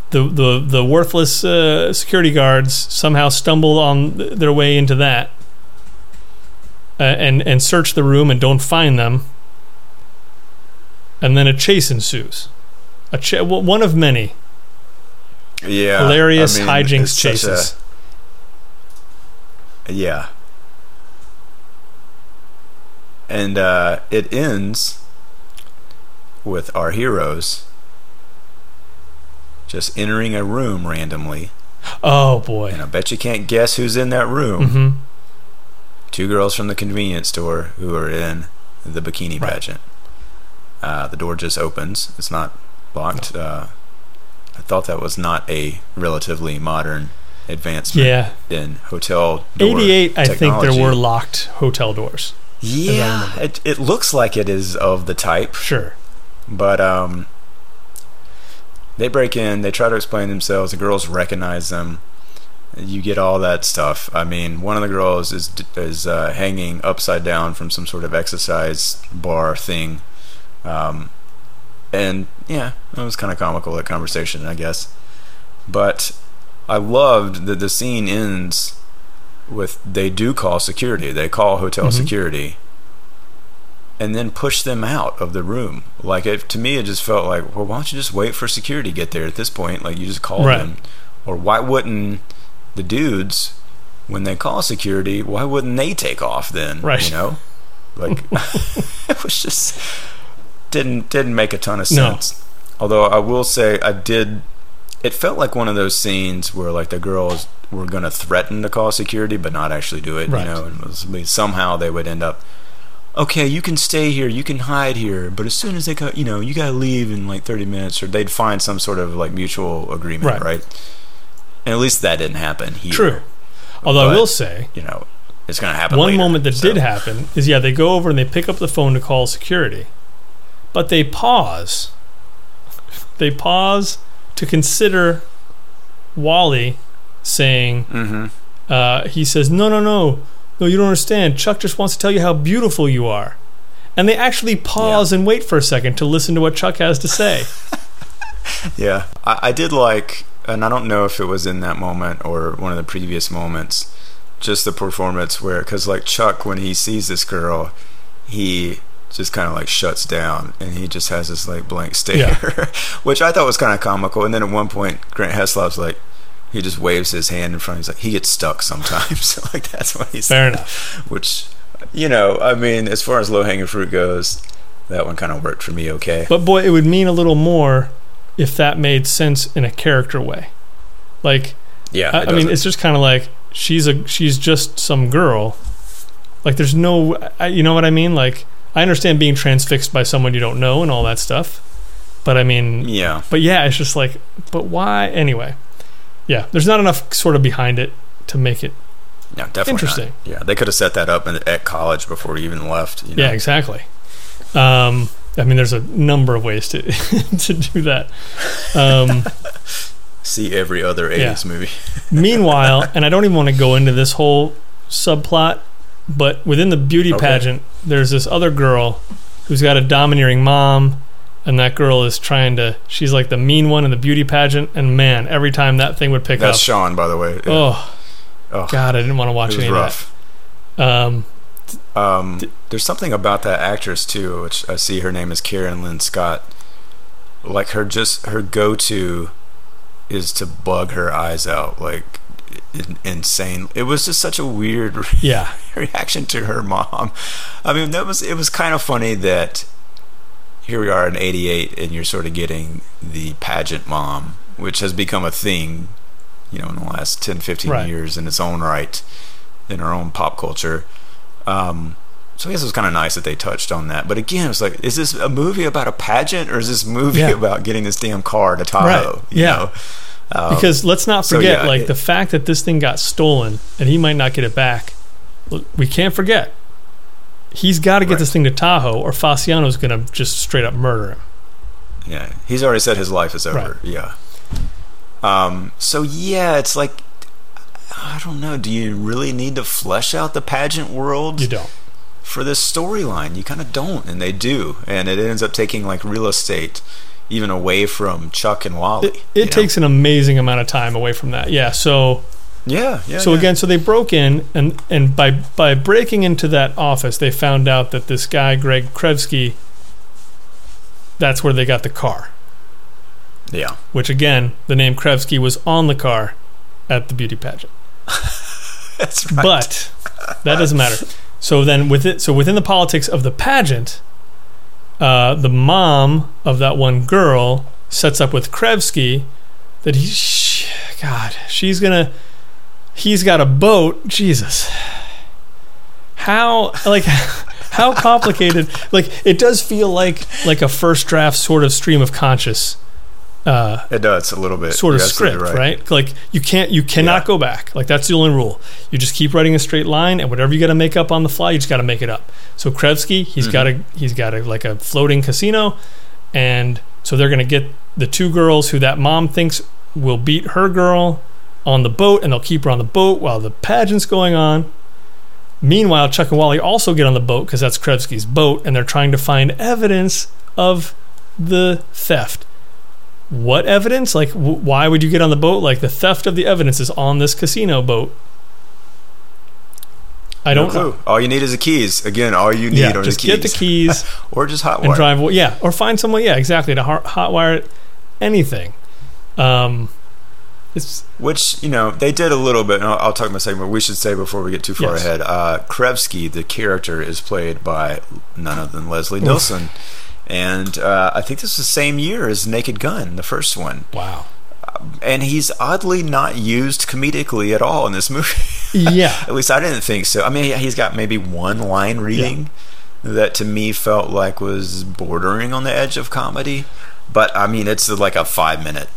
the the the worthless uh, security guards somehow stumble on their way into that uh, and and search the room and don't find them. And then a chase ensues. A one of many Yeah, hilarious I mean, hijinks chases. a- yeah, and uh, it ends with our heroes just entering a room randomly, Oh boy. and I bet you can't guess who's in that room. hmm Two girls from the convenience store who are in the bikini Right. pageant. Uh, the door just opens. It's not locked. Uh, I thought that was not a relatively modern advancement Yeah. in hotel door 88 I think there were locked hotel doors. Yeah, it, it looks like it is of the type, Sure. but um, they break in. They try to explain themselves. The girls recognize them. You get all that stuff. I mean, one of the girls is is uh, hanging upside down from some sort of exercise bar thing, um, and yeah, it was kind of comical that conversation, I guess. But I loved that the scene ends with they do call security. They call hotel Mhm. security, and then push them out of the room. Like it to me, it just felt like, well, why don't you just wait for security to get there? At this point, like you just call Right. them, or why wouldn't the dudes when they call security? Why wouldn't they take off then? Right. You know, like it was just didn't didn't make a ton of No. sense. Although I will say I did. It felt like one of those scenes where like the girls were going to threaten to call security, but not actually do it. Right. You know, and was, somehow they would end up. Okay, you can stay here, you can hide here, but as soon as they go, you know, you gotta leave in like thirty minutes, or they'd find some sort of like mutual agreement, Right. right? And at least that didn't happen here. True. Although I will say, you know, it's gonna happen. one later, moment that so- did happen is yeah, they go over and they pick up the phone to call security, but they pause. They pause to consider Wally saying, Mhm. uh, he says, no, no, no, no, you don't understand. Chuck just wants to tell you how beautiful you are. And they actually pause and wait for a second to listen to what Chuck has to say. Yeah, I, I did like, and I don't know if it was in that moment or one of the previous moments, just the performance where, because like Chuck, when he sees this girl, he just kind of like shuts down and he just has this like blank stare, which I thought was kind of comical. And then at one point, Grant Heslov's like, he just waves his hand in front. He's like, he gets stuck sometimes. like that's what he's Fair enough. Which, you know, I mean, as far as low hanging fruit goes, that one kind of worked for me. Okay. But boy, it would mean a little more if that made sense in a character way. Like, yeah, I, I mean, it's just kind of like she's a she's just some girl. Like, there's no, I, you know what I mean? Like, I understand being transfixed by someone you don't know and all that stuff, but I mean, yeah. but yeah, it's just like, but why? Anyway, yeah, there's not enough sort of behind it to make it. No, definitely Interesting. Not. Yeah, they could have set that up in, at college before he even left. You know? Yeah, exactly. Um, I mean, there's a number of ways to to do that. Um, See every other Yeah. '80s movie. Meanwhile, and I don't even want to go into this whole subplot, but within the beauty Okay. pageant, there's this other girl who's got a domineering mom, and that girl is trying to. She's like the mean one in the beauty pageant, and man, every time that thing would pick That's up, That's Sean, by the way. Yeah. oh Oh, god, I didn't want to watch it was any rough. of that. Um, Um, there's something about that actress too, which I see her name is Karen Lynn Scott. Like her, just her go-to is to bug her eyes out, like insane. It was just such a weird re- yeah, reaction to her mom. I mean, that was it was kind of funny that here we are in '88, and you're sort of getting the pageant mom, which has become a thing, you know, in the last 10, 15 Right. years in its own right, in our own pop culture. Um, so I guess it was kind of nice that they touched on that. But again, it was like, is this a movie about a pageant, or is this movie Yeah. about getting this damn car to Tahoe? Right. You Yeah. know? Um, because let's not so, forget, yeah, like it- the fact that this thing got stolen and he might not get it back. We can't forget. He's got to get Right. this thing to Tahoe, or Fasciano's going to just straight up murder him. Yeah, he's already said his life is over. Right. Yeah. Um. So yeah, it's like I don't know. Do you really need to flesh out the pageant world You don't. for this storyline? You kind of don't, and they do, and it ends up taking like real estate even away from Chuck and Wally. It, you it know? takes an amazing amount of time away from that. Yeah. So yeah, yeah. so yeah. again, so they broke in, and and by by breaking into that office, they found out that this guy Greg Krevsky. That's where they got the car. yeah, Which again, the name Krevsky was on the car at the beauty pageant. that's right. But that doesn't matter. So then, with it, so within the politics of the pageant, uh, the mom of that one girl sets up with Krevsky that he, sh God, she's gonna, he's got a boat. Jesus, how like. How complicated! Like it does feel like like a first draft sort of stream of conscious uh, it does a little bit. sort of You're script, right. Like you can't, you cannot Yeah. go back. Like that's the only rule. You just keep writing a straight line, and whatever you got to make up on the fly, you just got to make it up. So Krevsky, he's Mm-hmm. got a, he's got a like a floating casino, and so they're gonna get the two girls who that mom thinks will beat her girl on the boat, and they'll keep her on the boat while the pageant's going on. Meanwhile, Chuck and Wally also get on the boat because that's Krevsky's boat, and they're trying to find evidence of the theft what evidence? Like, w- why would you get on the boat? Like, the theft of the evidence is on this casino boat. I don't clue. know. All you need is the keys. Again, all you need Yeah, are just the keys. get the keys or just hot and drive. away. Yeah, or find someone. Yeah, exactly. To hot, hotwire it, anything. Um, it's Which you know they did a little bit. And I'll, I'll talk about a second, but we should say before we get too far Yes. ahead. Uh, Krevsky, the character, is played by none other than Leslie Nielsen, and uh, I think this is the same year as Naked Gun, the first one. wow. And he's oddly not used comedically at all in this movie. Yeah, at least I didn't think so. I mean, he's got maybe one line reading that to me felt like was bordering on the edge of comedy. But I mean, it's like a five minute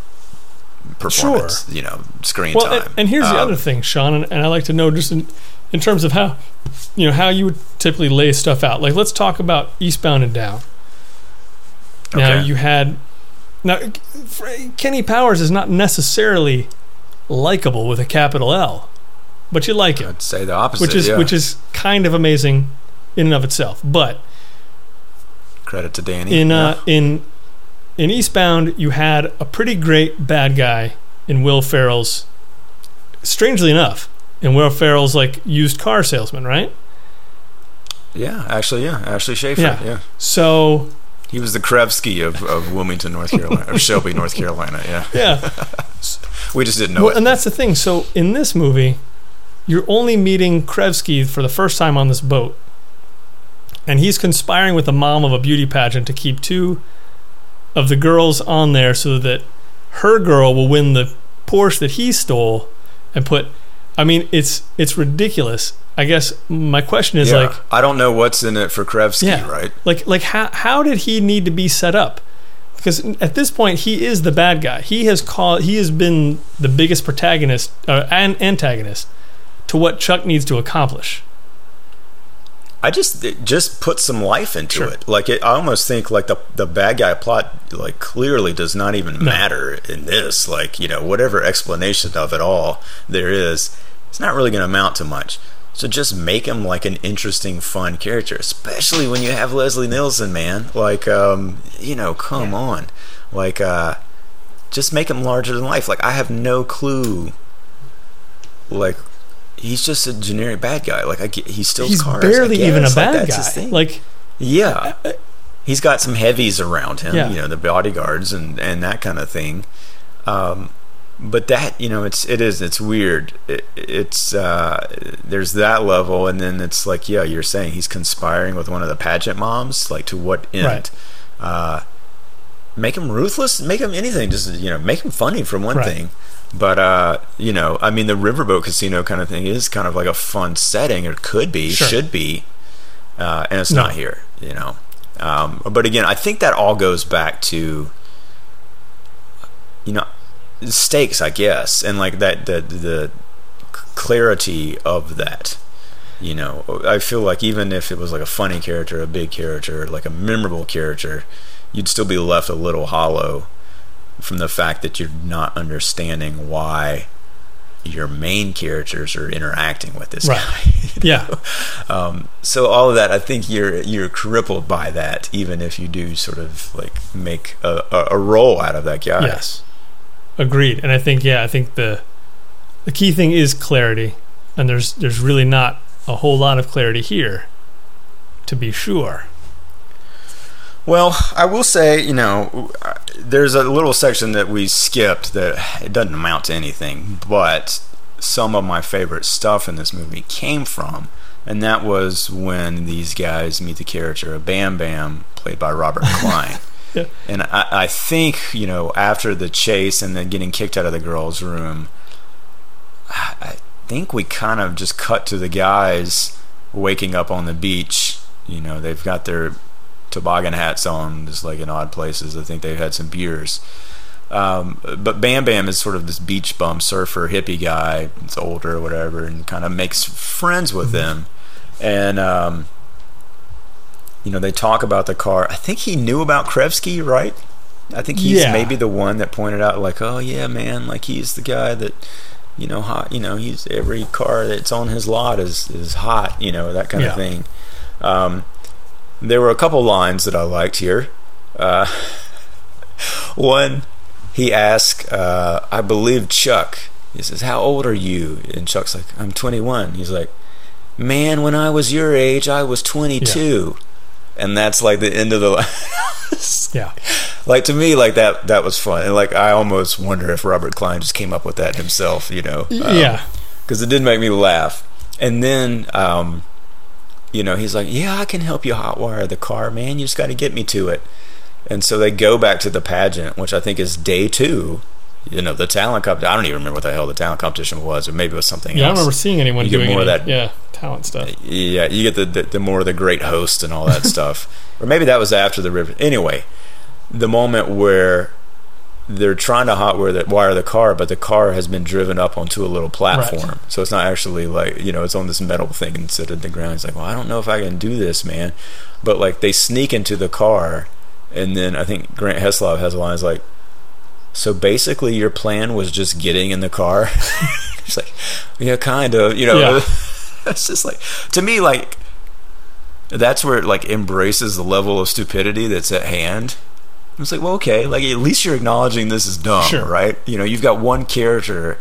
performance, you know, screen Well, time. and, and here's the Um, other thing, Sean, and, and I like to know just in, in terms of how, you know, how you would typically lay stuff out. Like, let's talk about Eastbound and Down. Now Okay. you had now Kenny Powers is not necessarily likable with a capital L, but you like him, I'd say the opposite. which is yeah. which is kind of amazing in and of itself. But credit to Danny. in Yeah. uh, in in Eastbound, you had a pretty great bad guy in Will Ferrell's. Strangely enough, in Will Ferrell's like used car salesman, right? yeah, actually, yeah, Ashley Schaeffer. Yeah. Yeah. So he was the Krevsky of, of Wilmington, North Carolina, or Shelby, North Carolina. Yeah, yeah, we just didn't know well, it. and that's the thing. So in this movie, you're only meeting Krevsky for the first time on this boat, and he's conspiring with the mom of a beauty pageant to keep two of the girls on there so that her girl will win the Porsche that he stole and put. I mean, it's it's ridiculous. I guess my question is yeah. like, I don't know what's in it for Krevsky, Yeah. right? like like how how did he need to be set up? Because at this point he is the bad guy. He has called he has been the biggest protagonist uh, and antagonist to what Chuck needs to accomplish. I just it just put some life into Sure. it. Like it, I almost think like the the bad guy plot like clearly does not even matter in this. Like you know whatever explanation of it all there is, it's not really going to amount to much. So just make him like an interesting, fun character, especially when you have Leslie Nielsen, man. Like um, you know, come on, like uh, just make him larger than life. Like I have no clue. Like he's just a generic bad guy. Like I get, he steals He's cars. Barely even a. Like, bad guy. Like Yeah. He's got some heavies around him, Yeah. you know, the bodyguards and, and that kind of thing. Um, but that, you know, it's, it is, it's weird. It, it's, uh, there's that level. And then it's like, yeah, you're saying he's conspiring with one of the pageant moms. Like to what end? Right. Uh, make him ruthless, make him anything. Just, you know, make him funny for one Right. thing. But, uh, you know, I mean, the riverboat casino kind of thing is kind of like a fun setting. It could be, Sure. should be. Uh, and it's No. not here, you know. Um, but again, I think that all goes back to, you know, stakes, I guess, and like that the the clarity of that. You know, I feel like even if it was like a funny character, a big character, like a memorable character, you'd still be left a little hollow from the fact that you're not understanding why your main characters are interacting with this Right. guy. Yeah. Um, so all of that, I think you're you're crippled by that, even if you do sort of like make a, a, a role out of that guy. Yes. Agreed. And I think yeah, I think the the key thing is clarity. And there's there's really not a whole lot of clarity here, to be sure. Well, I will say, you know, there's a little section that we skipped that it doesn't amount to anything, but some of my favorite stuff in this movie came from, and that was when these guys meet the character of Bam Bam, played by Robert Klein. Yeah. And I, I think, you know, after the chase and then getting kicked out of the girls' room, I think we kind of just cut to the guys waking up on the beach. You know, they've got their toboggan hats on, just like in odd places. I think they've had some beers. Um, but Bam Bam is sort of this beach bum surfer hippie guy. It's older or whatever, and kind of makes friends with them. And um, you know, they talk about the car. I think he knew about Krevsky, right? I think he's Yeah. maybe the one that pointed out, like, oh yeah, man, like he's the guy that, you know, hot. You know, he's every car that's on his lot is is hot. You know, that kind Yeah. of thing. Um, there were a couple lines that I liked here. Uh, one, he asked, uh, I believe Chuck. He says, "How old are you?" And Chuck's like, "I'm 21." He's like, "Man, when I was your age, I was 22." And that's like the end of the. Yeah. like to me, like that that was fun, and like I almost wonder if Robert Klein just came up with that himself. You know? Um, yeah. because it did make me laugh. And then, um, you know, he's like, "Yeah, I can help you hotwire the car, man. You just got to get me to it." And so they go back to the pageant, which I think is day two. You know, the talent competition. I don't even remember what the hell the talent competition was, or maybe it was something Yeah, I remember seeing anyone You doing more of that- yeah, talent stuff. Yeah, you get the, the the more the great host and all that stuff, or maybe that was after the river. Anyway, the moment where they're trying to hot wire the, wire the car, but the car has been driven up onto a little platform, so it's not actually like you know it's on this metal thing instead of the ground. It's like, well, I don't know if I can do this, man. But like they sneak into the car, and then I think Grant Heslov has a line is like. So basically, your plan was just getting in the car. It's like, yeah, kind of. You know, Yeah. it's just like to me, like that's where it like embraces the level of stupidity that's at hand. It's like, well, okay, like at least you're acknowledging this is dumb, Sure. right? You know, you've got one character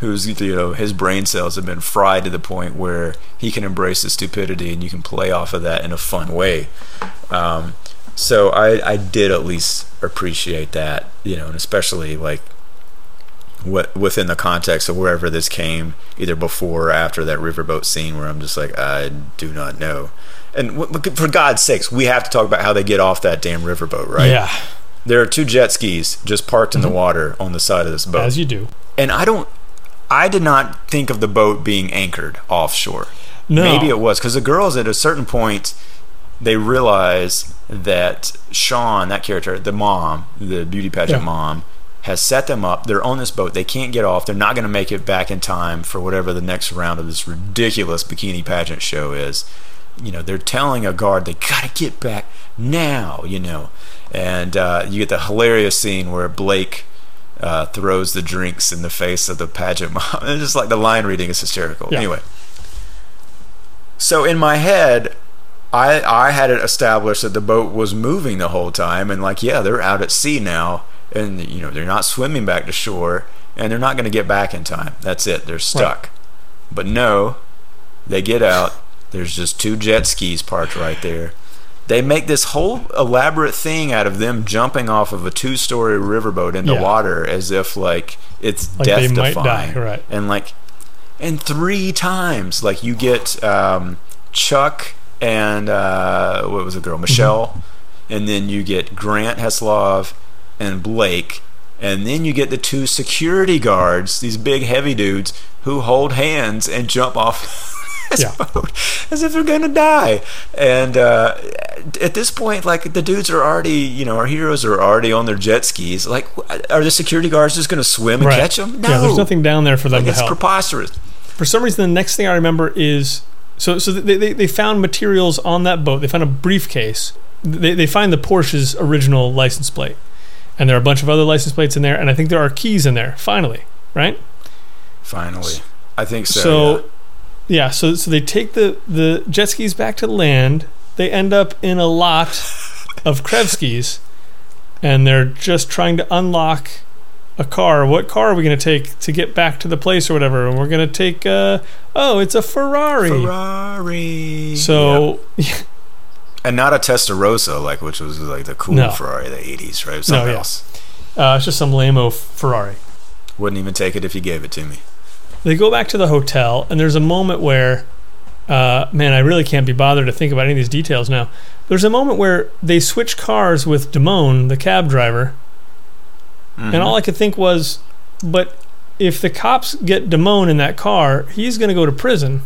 who's you know his brain cells have been fried to the point where he can embrace the stupidity, and you can play off of that in a fun way. Um, so I, I did at least appreciate that, you know, and especially like what within the context of wherever this came, either before or after that riverboat scene, where I'm just like, I do not know. And w- for God's sakes, we have to talk about how they get off that damn riverboat, right? Yeah, There are two jet skis just parked in the mm-hmm. water on the side of this boat, as you do. and I don't. I did not think of the boat being anchored offshore. No, Maybe it was because the girls at a certain point they realize that Sean, that character, the mom, the beauty pageant Yeah. mom, has set them up. They're on this boat. They can't get off. They're not going to make it back in time for whatever the next round of this ridiculous bikini pageant show is. You know, they're telling a guard they got to get back now. You know, and uh, you get the hilarious scene where Blake. Uh, throws the drinks in the face of the pageant mom. It's just like the line reading is hysterical. Yeah. Anyway, so in my head, I I had it established that the boat was moving the whole time, and like yeah, they're out at sea now, and you know they're not swimming back to shore, and they're not going to get back in time. That's it. They're stuck. But no, they get out. There's just two jet skis parked right there. They make this whole elaborate thing out of them jumping off of a two-story riverboat into Yeah. water as if like it's Like death defying right. and like and three times like you get um, chuck and uh, what was the girl michelle and then you get grant heslov and blake and then you get the two security guards these big heavy dudes who hold hands and jump off this Yeah. boat as if they're gonna die and uh, at this point like the dudes are already you know our heroes are already on their jet skis like are the security guards just gonna swim and right. catch them no Yeah, there's nothing down there for them like to it's help. preposterous. for some reason, the next thing I remember is so so they, they, they found materials on that boat. They found a briefcase. They, they find the Porsche's original license plate, and there are a bunch of other license plates in there, and I think there are keys in there. Finally, right? Finally, I think so. So, yeah. yeah. so so they take the the jet skis back to land. They end up in a lot of Krevskis, and they're just trying to unlock a car. What car are we going to take to get back to the place or whatever? And we're going to take. Uh, oh, it's a Ferrari. Ferrari. So and not a Testarossa, like which was like the cool No. Ferrari of the '80s, right? Something yeah. else. uh, it's just some lame-o Ferrari. Wouldn't even take it if you gave it to me. They go back to the hotel, and there's a moment where, uh, man, I really can't be bothered to think about any of these details now. There's a moment where they switch cars with Damone, the cab driver, Mhm. and all I could think was, but if the cops get Damone in that car, he's going to go to prison.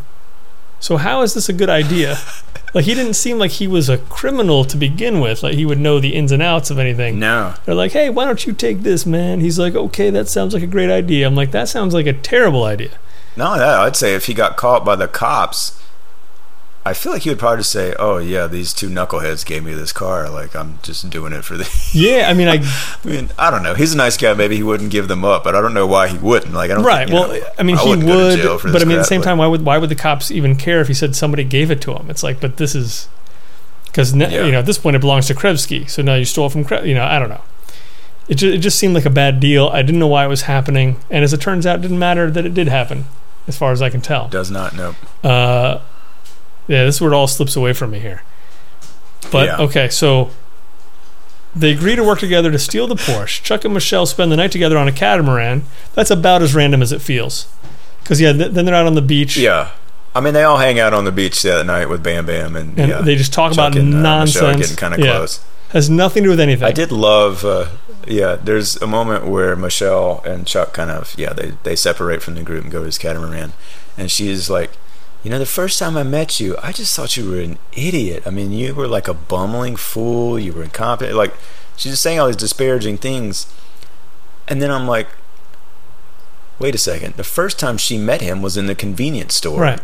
So how is this a good idea? like he didn't seem like he was a criminal to begin with. Like he would know the ins and outs of anything. no, They're like, "Hey, why don't you take this, man?" He's like, "Okay, that sounds like a great idea." I'm like, "That sounds like a terrible idea." no, that I'd say if he got caught by the cops, I feel like he would probably just say, "Oh yeah, these two knuckleheads gave me this car. Like I'm just doing it for the." Yeah, I mean, I I mean, I don't know. He's a nice guy. Maybe he wouldn't give them up, but I don't know why he wouldn't. Like I don't. right. think, Well, know, I mean, I he wouldn't go to jail for but I mean, at the same time, why would why would the cops even care if he said somebody gave it to him? It's like, but this is because Yeah. you know at this point it belongs to Krevsky, so now you stole from Kre- you know I don't know. It just, it just seemed like a bad deal. I didn't know why it was happening, and as it turns out, it didn't matter that it did happen, as far as I can tell. does not know. Uh, yeah, this is where it all slips away from me here. But Yeah. okay, so they agree to work together to steal the Porsche. Chuck and Michelle spend the night together on a catamaran. That's about as random as it feels. Because yeah, th- then they're out on the beach Yeah. I mean, they all hang out on the beach that night with Bam Bam, and, and yeah, they just talk Chuck about and, uh, Michelle nonsense. getting kind of Yeah. close. Has nothing to do with anything. I did love, uh, yeah. There's a moment where Michelle and Chuck kind of, yeah, they they separate from the group and go to this catamaran, and she's like, you know, the first time I met you, I just thought you were an idiot. I mean, you were like a bumbling fool. You were incompetent. Like, she's just saying all these disparaging things, and then I'm like, wait a second. The first time she met him was in the convenience store, Right.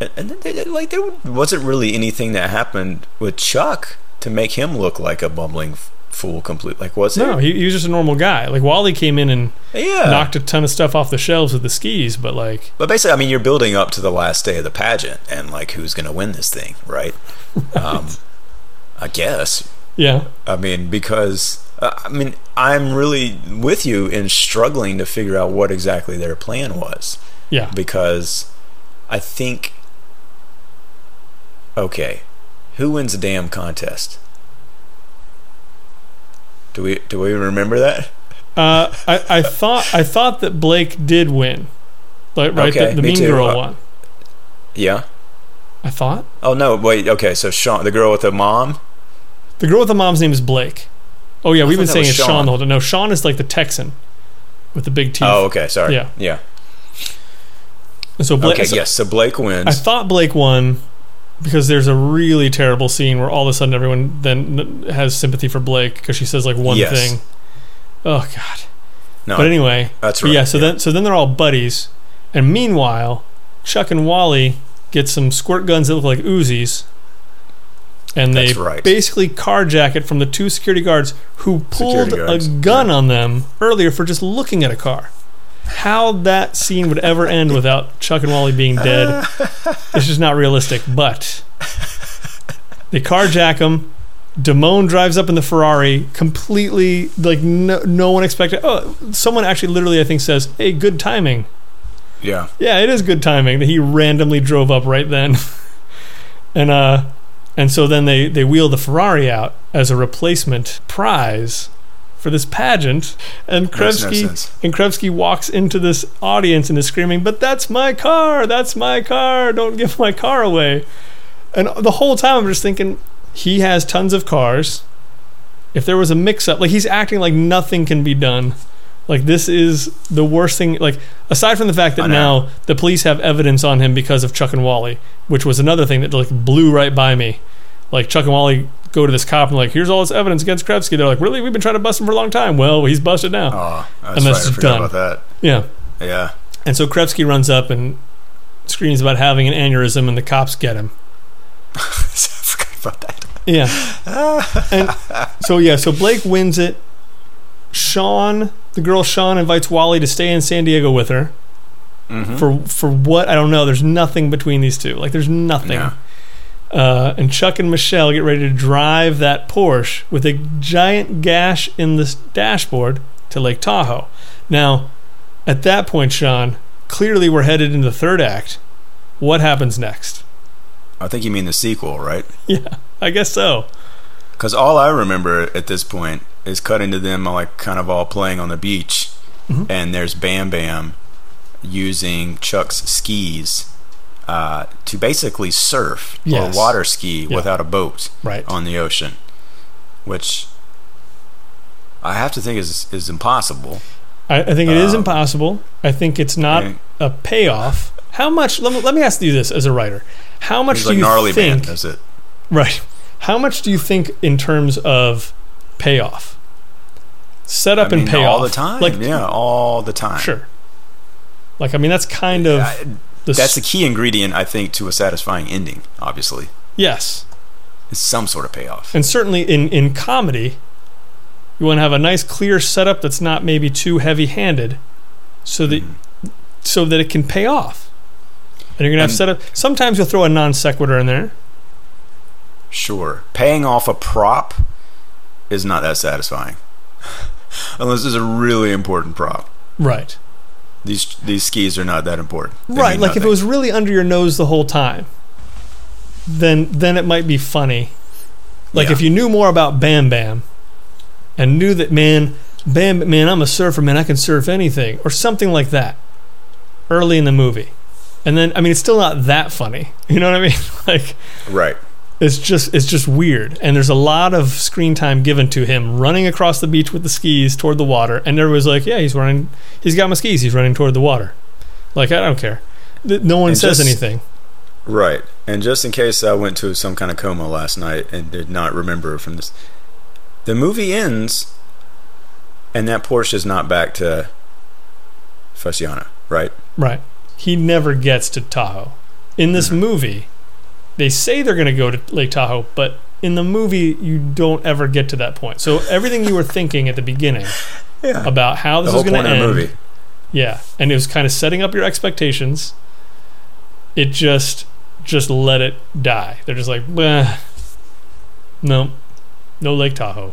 and, and they, they- like there wasn't really anything that happened with Chuck to make him look like a bumbling fool. Complete, like was No, it? he, he was just a normal guy. Like Wally came in and Yeah, knocked a ton of stuff off the shelves with the skis, but like, but basically, I mean, you're building up to the last day of the pageant, and like who's going to win this thing, right? Um, I guess. yeah, I mean, because uh, I mean, I'm really with you in struggling to figure out what exactly their plan was. yeah. because I think okay, who wins the damn contest? Do we do we remember that? Uh, I, I thought I thought that Blake did win, like right, Okay, the, the me mean too. girl Uh, one. Yeah. I thought Oh no, wait. Okay, so Sean, the girl with the mom. the girl with the mom's name is Blake. Oh yeah, I we've been saying it's Sean. Sean. the whole time. No, Sean is like the Texan with the big teeth. Oh, okay. Sorry. Yeah. Yeah. And so Blake. Okay. so yes. So Blake wins. I thought Blake won because there's a really terrible scene where all of a sudden everyone then has sympathy for Blake because she says like one Yes. thing. Oh God. no, But anyway, that's right. yeah, so then so then they're all buddies, and meanwhile, Chuck and Wally get some squirt guns that look like Uzis, and they right. basically carjack it from the two security guards who pulled Security guards, a gun on them earlier for just looking at a car. How that scene would ever end without Chuck and Wally being dead is just not realistic. But they carjack them. Damone drives up in the Ferrari, completely like no, no one expected. Oh, someone actually literally I think says, "Hey, good timing." yeah. Yeah, it is good timing that he randomly drove up right then, and uh, and so then they they wheel the Ferrari out as a replacement prize for this pageant, and Makes no Krevsky and Krevsky walks into this audience and is screaming, "But that's my car! That's my car! Don't give my car away!" And the whole time I'm just thinking, he has tons of cars. If there was a mix-up, like he's acting like nothing can be done. Like this is the worst thing. Like aside from the fact that now the police have evidence on him because of Chuck and Wally, which was another thing that like blew right by me. Like Chuck and Wally go to this cop and like, here's all this evidence against Krevsky. They're like, really? We've been trying to bust him for a long time. Well, he's busted now. Oh, that's And right. that's I just forgot done. about Yeah. that. Yeah. And so Krevsky runs up and screams about having an aneurysm, and the cops get him. I forgot about that. Yeah. and so yeah, so Blake wins it. Sean, The girl Sean invites Wally to stay in San Diego with her. Mm-hmm. For for what I don't know. There's nothing between these two. Like there's nothing. Yeah. Uh, and Chuck and Michelle get ready to drive that Porsche with a giant gash in the dashboard to Lake Tahoe. Now, at that point, Sean, clearly we're headed into the third act. What happens next? I think you mean the sequel, right? Yeah, I guess so. Because all I remember at this point is cutting to them like kind of all playing on the beach, Mhm. and there's Bam Bam using Chuck's skis uh, to basically surf Yes. or water ski Yeah. without a boat Right. on the ocean, which I have to think is is impossible. I, I think it is Um, impossible. I think it's not a payoff. How much? Let me, let me ask you this as a writer. How much do like you gnarly think? man, it? Right. How much do you think in terms of payoff? Set up I mean, and payoff all the time. Like yeah, all the time. sure. Like I mean, that's kind of I- the that's the key ingredient, I think, to a satisfying ending. Obviously, yes, is some sort of payoff. and certainly in in comedy, you want to have a nice clear setup that's not maybe too heavy-handed, so that Mhm. so that it can pay off. And you're gonna have And- setup. Sometimes you'll throw a non sequitur in there. Sure. Paying off a prop is not that satisfying. Unless it's a really important prop. Right. These these skis are not that important. They right. Like if it was really under your nose the whole time, then then it might be funny. Like Yeah. if you knew more about Bam Bam, and knew that man, Bam man, I'm a surfer man, I can surf anything, or something like that. Early in the movie, and then I mean it's still not that funny. You know what I mean? Like Right. It's just it's just weird, and there's a lot of screen time given to him running across the beach with the skis toward the water, and everybody's like, yeah, he's running, he's got my skis, he's running toward the water. Like I don't care. No one And says just- anything. Right. And just in case I went to some kind of coma last night and did not remember from this, the movie ends, and that Porsche is not back to Fasciana, right? Right. He never gets to Tahoe. In this Mhm. movie, they say they're going to go to Lake Tahoe, but in the movie, you don't ever get to that point. So everything you were thinking at the beginning Yeah. about how this was going to end, the movie. yeah, and it was kind of setting up your expectations. It just, just let it die. They're just like, "Bleh. no, no Lake Tahoe.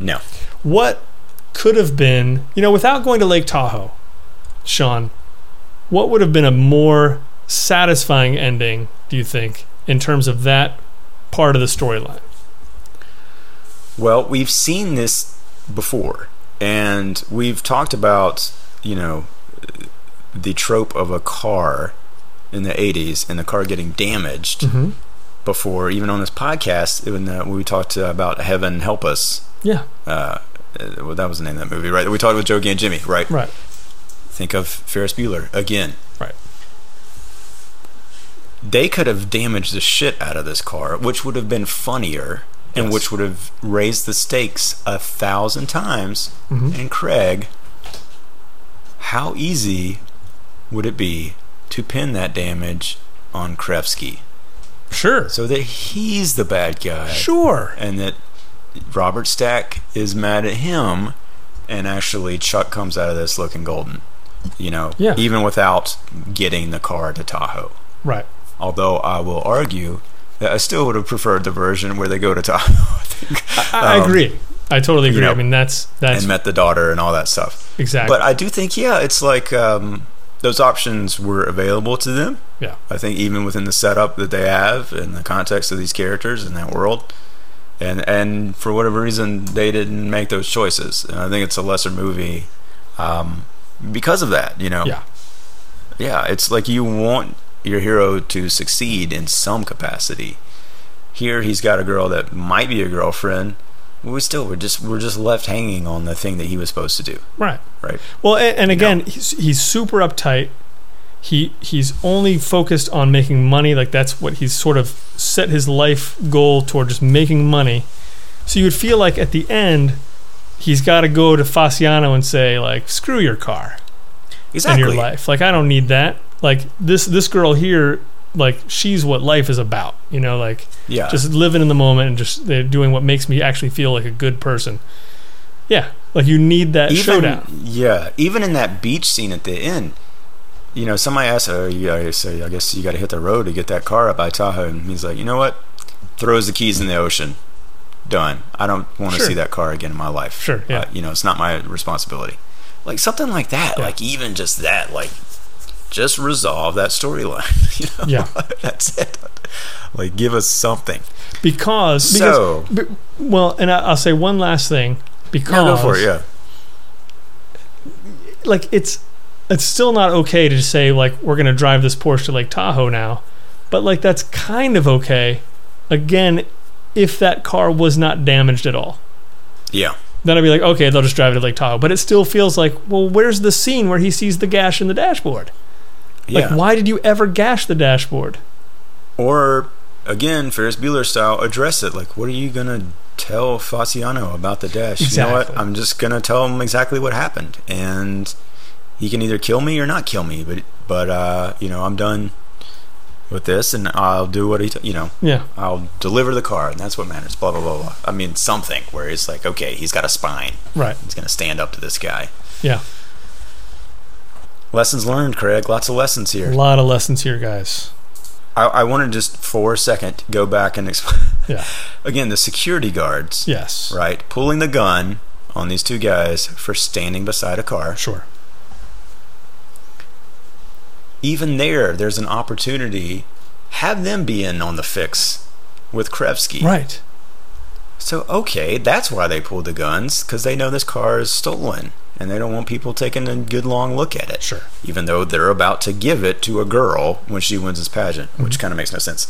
No. What could have been, you know, without going to Lake Tahoe, Sean, what would have been a more satisfying ending, do you think, in terms of that part of the storyline? Well, we've seen this before, and we've talked about, you know, the trope of a car in the 80s and the car getting damaged Mm-hmm. before, even on this podcast, when, uh, when we talked about Heaven Help Us. Yeah, Uh, uh, well, that was the name of that movie, right? We talked with Joe and Jimmy, right? right. Think of Ferris Bueller again. Right. They could have damaged the shit out of this car, which would have been funnier and which would have raised the stakes a thousand times. Mhm. And Craig, how easy would it be to pin that damage on Krevsky Sure. so that he's the bad guy Sure. and that Robert Stack is mad at him, and actually Chuck comes out of this looking golden. You know, Yeah. even without getting the car to Tahoe. Right. Although I will argue that I still would have preferred the version where they go to Tahoe I think, I, I Um, agree. I totally you agree. know, I mean, that's that's and met the daughter and all that stuff. exactly. But I do think, yeah, it's like um, those options were available to them. Yeah. I think even within the setup that they have and the context of these characters in that world, and and for whatever reason they didn't make those choices. And I think it's a lesser movie um, because of that. You know. Yeah. Yeah, it's like you want your hero to succeed in some capacity. Here, he's got a girl that might be a girlfriend. We still we're just we're just left hanging on the thing that he was supposed to do. right. Right. Well, and, and again, know. he's, he's super uptight. He he's only focused on making money. Like that's what he's sort of set his life goal toward, just making money. So you would feel like at the end, he's got to go to Fasciano and say like, "Screw your car Exactly. and your life. Like I don't need that. Like this this girl here, like she's what life is about. You know, like Yeah. just living in the moment and just they're doing what makes me actually feel like a good person. Yeah, like you need that even, showdown. Yeah, even in that beach scene at the end, you know, somebody asked, "Oh, yeah gotta I guess you got to hit the road to get that car up by Tahoe," and he's like, "You know what? Throws the keys in the ocean. Done. I don't want to Sure. see that car again in my life. Sure, yeah. Uh, you know, it's not my responsibility. Like something like that. Yeah. Like even just that. Like just resolve that storyline. You know, Yeah. that's it. Like give us something. Because, because So b- well, and I, I'll say one last thing because yeah, go for it. Yeah. like it's it's still not okay to say like we're gonna drive this Porsche to Lake Tahoe now, but like that's kind of okay. Again, if that car was not damaged at all, Yeah. then I'd be like, okay, they'll just drive it to Lake Tahoe. But it still feels like, well, where's the scene where he sees the gash in the dashboard? Like, why did you ever gash the dashboard? Or again, Ferris Bueller style, address it. Like, what are you gonna tell Faciano about the dash? You know Exactly. what? I'm just gonna tell him exactly what happened, and he can either kill me or not kill me. But but uh, you know, I'm done with this, and I'll do what he, t- you know, Yeah, I'll deliver the car, and that's what matters. Blah blah blah blah. I mean, something where it's like, okay, he's got a spine. right. He's gonna stand up to this guy. Yeah, Lessons learned, Craig. Lots of lessons here. a lot of lessons here, guys. I, I want to just for a second go back and explain. Yeah. Again, the security guards. Yes. right? Pulling the gun on these two guys for standing beside a car. Sure. Even there, there's an opportunity. Have them be in on the fix with Krevsky. Right. So, okay, that's why they pulled the guns, because they know this car is stolen. And they don't want people taking a good long look at it. Sure. Even though they're about to give it to a girl when she wins this pageant, which kind of makes no sense.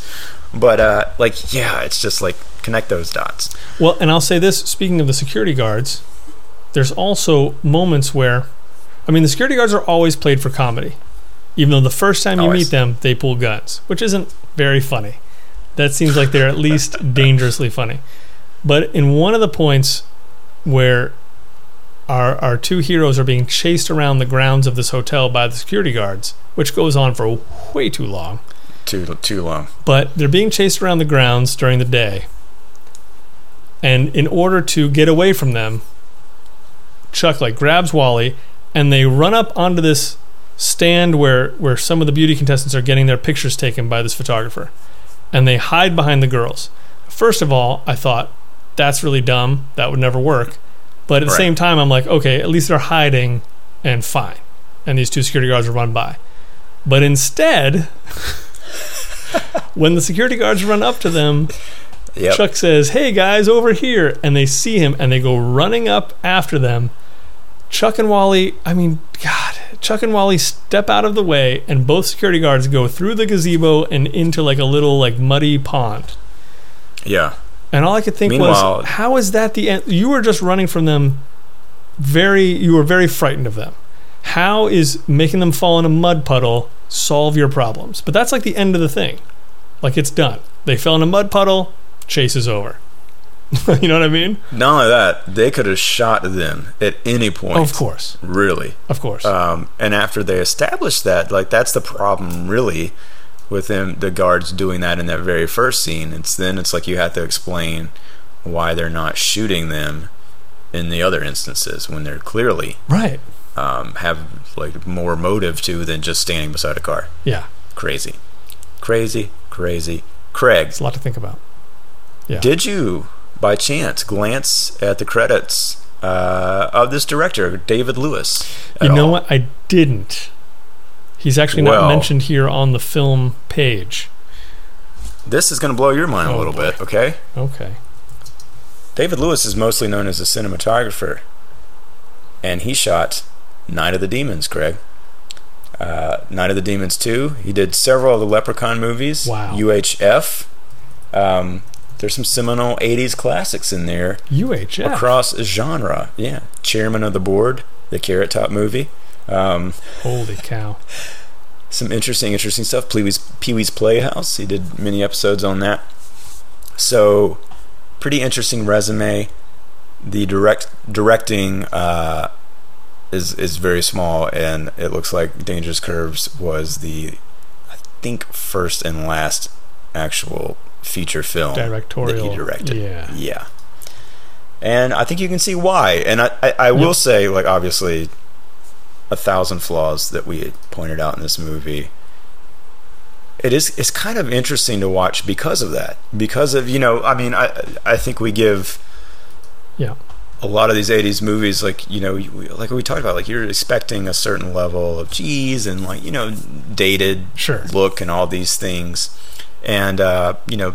But, uh, like, yeah, it's just like connect those dots. Well, and I'll say this speaking of the security guards, there's also moments where, I mean, the security guards are always played for comedy. Even though the first time you Always. meet them, they pull guns, which isn't very funny. That seems like they're at least dangerously funny. But in one of the points where our, our two heroes are being chased around the grounds of this hotel by the security guards, which goes on for way too long, Too, too long. but they're being chased around the grounds during the day. And in order to get away from them, Chuck like grabs Wally and they run up onto this stand where where some of the beauty contestants are getting their pictures taken by this photographer. And they hide behind the girls. First of all, I thought that's really dumb. That would never work. But at the Right. same time, I'm like, okay, at least they're hiding and fine. And these two security guards will run by. But instead, when the security guards run up to them, Yep. Chuck says, Hey guys, over here. And they see him and they go running up after them. Chuck and Wally, I mean, God, Chuck and Wally step out of the way and both security guards go through the gazebo and into like a little like muddy pond. Yeah. And all I could think Meanwhile- was, how is that the end? You were just running from them very, you were very frightened of them. How is making them fall in a mud puddle solve your problems? But that's like the end of the thing. Like it's done. They fell in a mud puddle, chase is over. you know what I mean? Not only that, they could have shot them at any point. Of course. Really. Of course. Um, and after they established that, like that's the problem, really, with them, the guards doing that in that very first scene. It's then it's like you have to explain why they're not shooting them in the other instances when they're clearly right. um, have like more motive to than just standing beside a car. Yeah. Crazy, crazy, crazy. Craig, It's a lot to think about. Yeah. Did you, by chance, glance at the credits uh, of this director, David Lewis? You know all? what? I didn't. He's actually Well- not mentioned here on the film page. This is going to blow your mind a Oh, little boy. bit, okay? Okay. David Lewis is mostly known as a cinematographer, and he shot Night of the Demons, Craig. Uh, Night of the Demons 2. He did several of the Leprechaun movies. Wow. UHF. Um, there's some seminal 80s classics in there. UHF. across genre. Yeah, chairman of the board, the Carrot Top movie. Um, Holy cow. some interesting, interesting stuff. Pee Wee's, Pee Wee's Playhouse. He did many episodes on that. So, pretty interesting resume. The direct directing uh, is is very small, and it looks like Dangerous Curves was the, I think, first and last actual feature film that he directed. Yeah. Yeah. and I think you can see why. And I, I, I will say, like, obviously, a thousand flaws that we had pointed out in this movie. It is it's kind of interesting to watch because of that. Because of you know, I mean, I I think we give Yeah. a lot of these 80s movies like you know like we talked about like you're expecting a certain level of cheese and like you know dated Sure. look and all these things and uh you know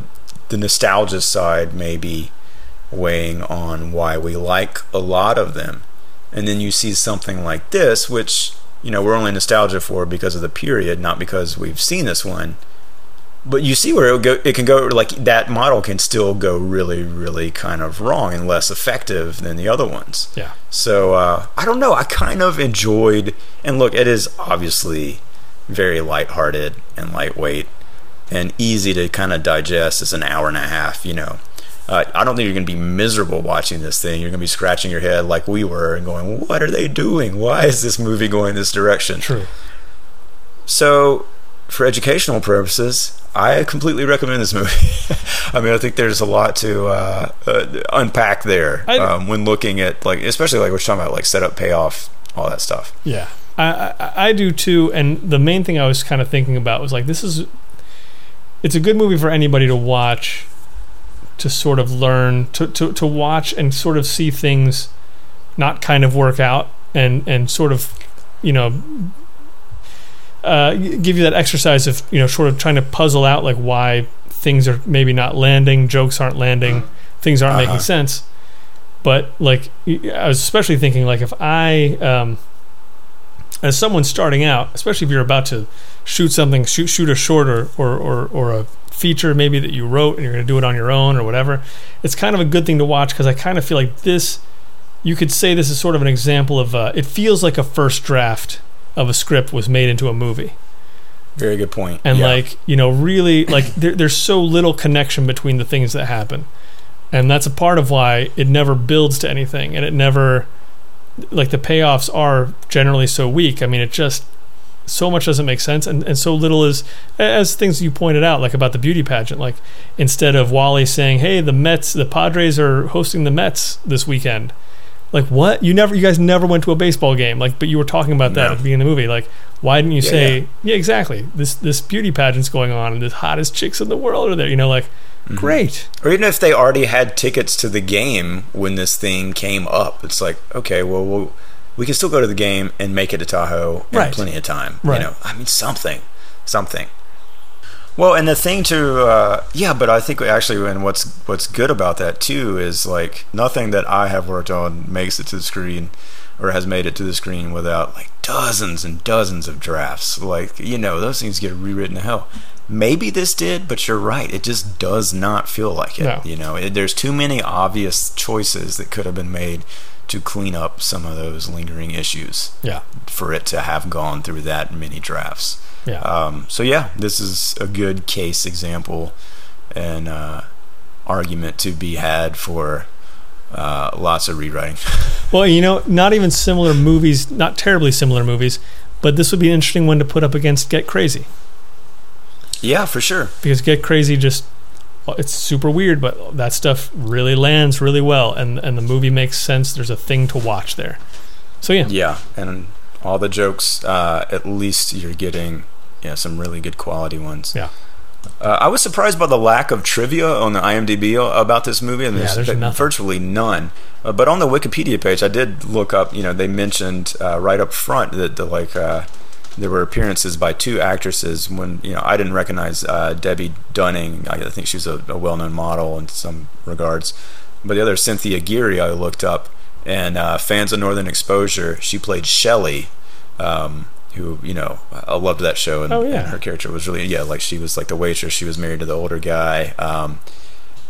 the nostalgia side may be weighing on why we like a lot of them and then you see something like this which you know we're only nostalgia for because of the period not because we've seen this one. But you see where it, go, it can go like that model can still go really really kind of wrong and less effective than the other ones. Yeah. so uh, i don't know. I kind of enjoyed and look it is obviously very lighthearted and lightweight and easy to kind of digest. It's an hour and a half you know uh, I don't think you're going to be miserable watching this thing. You're going to be scratching your head like we were and going, "What are they doing? Why is this movie going this direction?" True. So, for educational purposes, I completely recommend this movie. I mean, I think there's a lot to uh, uh, unpack there um, when looking at like, especially like we're talking about like setup, payoff, all that stuff. Yeah, I, I I do too. And the main thing I was kind of thinking about was like, this is, it's a good movie for anybody to watch, to sort of learn, to to to watch and sort of see things, not kind of work out and and sort of, you know. Uh, give you that exercise of you know sort of trying to puzzle out like why things are maybe not landing, jokes aren't landing, things aren't making Uh-huh. sense. But like I was especially thinking like if I um, as someone starting out, especially if you're about to shoot something, shoot shoot a short or or, or, or a feature maybe that you wrote and you're going to do it on your own or whatever, it's kind of a good thing to watch because I kind of feel like this. You could say this is sort of an example of. Uh, it feels like a first draft of a script was made into a movie, Very good point. and Yeah. like you know, really like there, there's so little connection between the things that happen, and that's a part of why it never builds to anything, and it never like the payoffs are generally so weak. I mean, it just so much doesn't make sense, and, and so little is as things you pointed out, like about the beauty pageant. Like instead of Wally saying, "Hey, the Mets, the Padres are hosting the Mets this weekend," like what? You never, you guys never went to a baseball game, like, but you were talking about that No. at the beginning of the movie. Like, why didn't you Yeah, say, yeah. yeah. exactly, this this beauty pageant's going on, and the hottest chicks in the world are there? You know, like, Mm-hmm. great, or even if they already had tickets to the game when this thing came up, it's like, okay, well, we'll we can still go to the game and make it to Tahoe in Right. plenty of time. Right. You know, I mean, something, something. Well, and the thing to, uh, yeah, but I think actually, and what's what's good about that too is like nothing that I have worked on makes it to the screen or has made it to the screen without like dozens and dozens of drafts. Like you know, those things get rewritten to hell. Maybe this did, but you're right. It just does not feel like it. No. You know, it, there's too many obvious choices that could have been made to clean up some of those lingering issues yeah, for it to have gone through that many drafts. yeah. Um, so yeah, this is a good case example and uh, argument to be had for uh, lots of rewriting. Well, you know, not even similar movies, not terribly similar movies, but this would be an interesting one to put up against Get Crazy yeah, for sure. because Get Crazy just it's super weird, but that stuff really lands really well, and and the movie makes sense. There's a thing to watch there. So yeah, Yeah, and all the jokes, uh, at least you're getting yeah some really good quality ones. Yeah. Uh, I was surprised by the lack of trivia on the IMDb about this movie, and Yeah, there's, there's virtually none. Uh, but on the Wikipedia page, I did look up. You know, they mentioned uh, right up front that the like uh, there were appearances by two actresses. When you know, I didn't recognize uh, Debbie Dunning. I think she was a, a well-known model in some regards. But the other Cynthia Geary, I looked up, and uh, fans of Northern Exposure, she played Shelly. Um, who you know I loved that show and, Oh, yeah. and her character was really yeah like she was like the waitress she was married to the older guy um,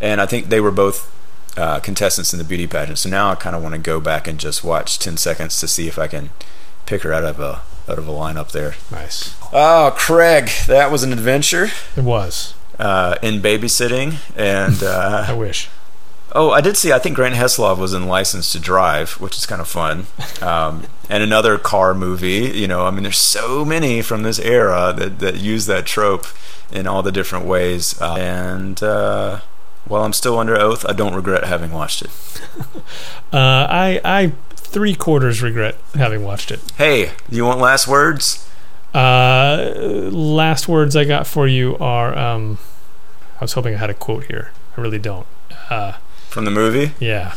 and I think they were both uh, contestants in the beauty pageant so now I kind of want to go back and just watch 10 seconds to see if I can pick her out of a out of a lineup there nice. oh Craig that was an adventure It was. uh, in babysitting and uh, I wish. Oh, I did see. I think Grant Heslov was in License to Drive, which is kind of fun. Um, and another car movie. You know, I mean, there's so many from this era that, that use that trope in all the different ways. Uh, and uh, while I'm still under oath, I don't regret having watched it. Uh, I I three quarters regret having watched it. Hey, you want last words? Uh, last words I got for you are um, I was hoping I had a quote here. I really don't. Uh, From the movie? yeah.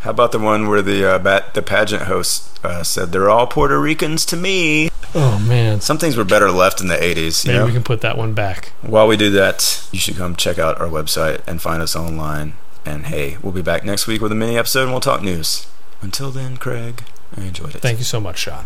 How about the one where the uh, bat, the pageant host uh, said they're all Puerto Ricans to me? Oh man. Some things were better left in the 80s. You Maybe know? we can put that one back. While we do that, you should come check out our website and find us online. And hey, we'll be back next week with a mini episode and we'll talk news. Until then, Craig, I enjoyed it. Thank you so much, Sean.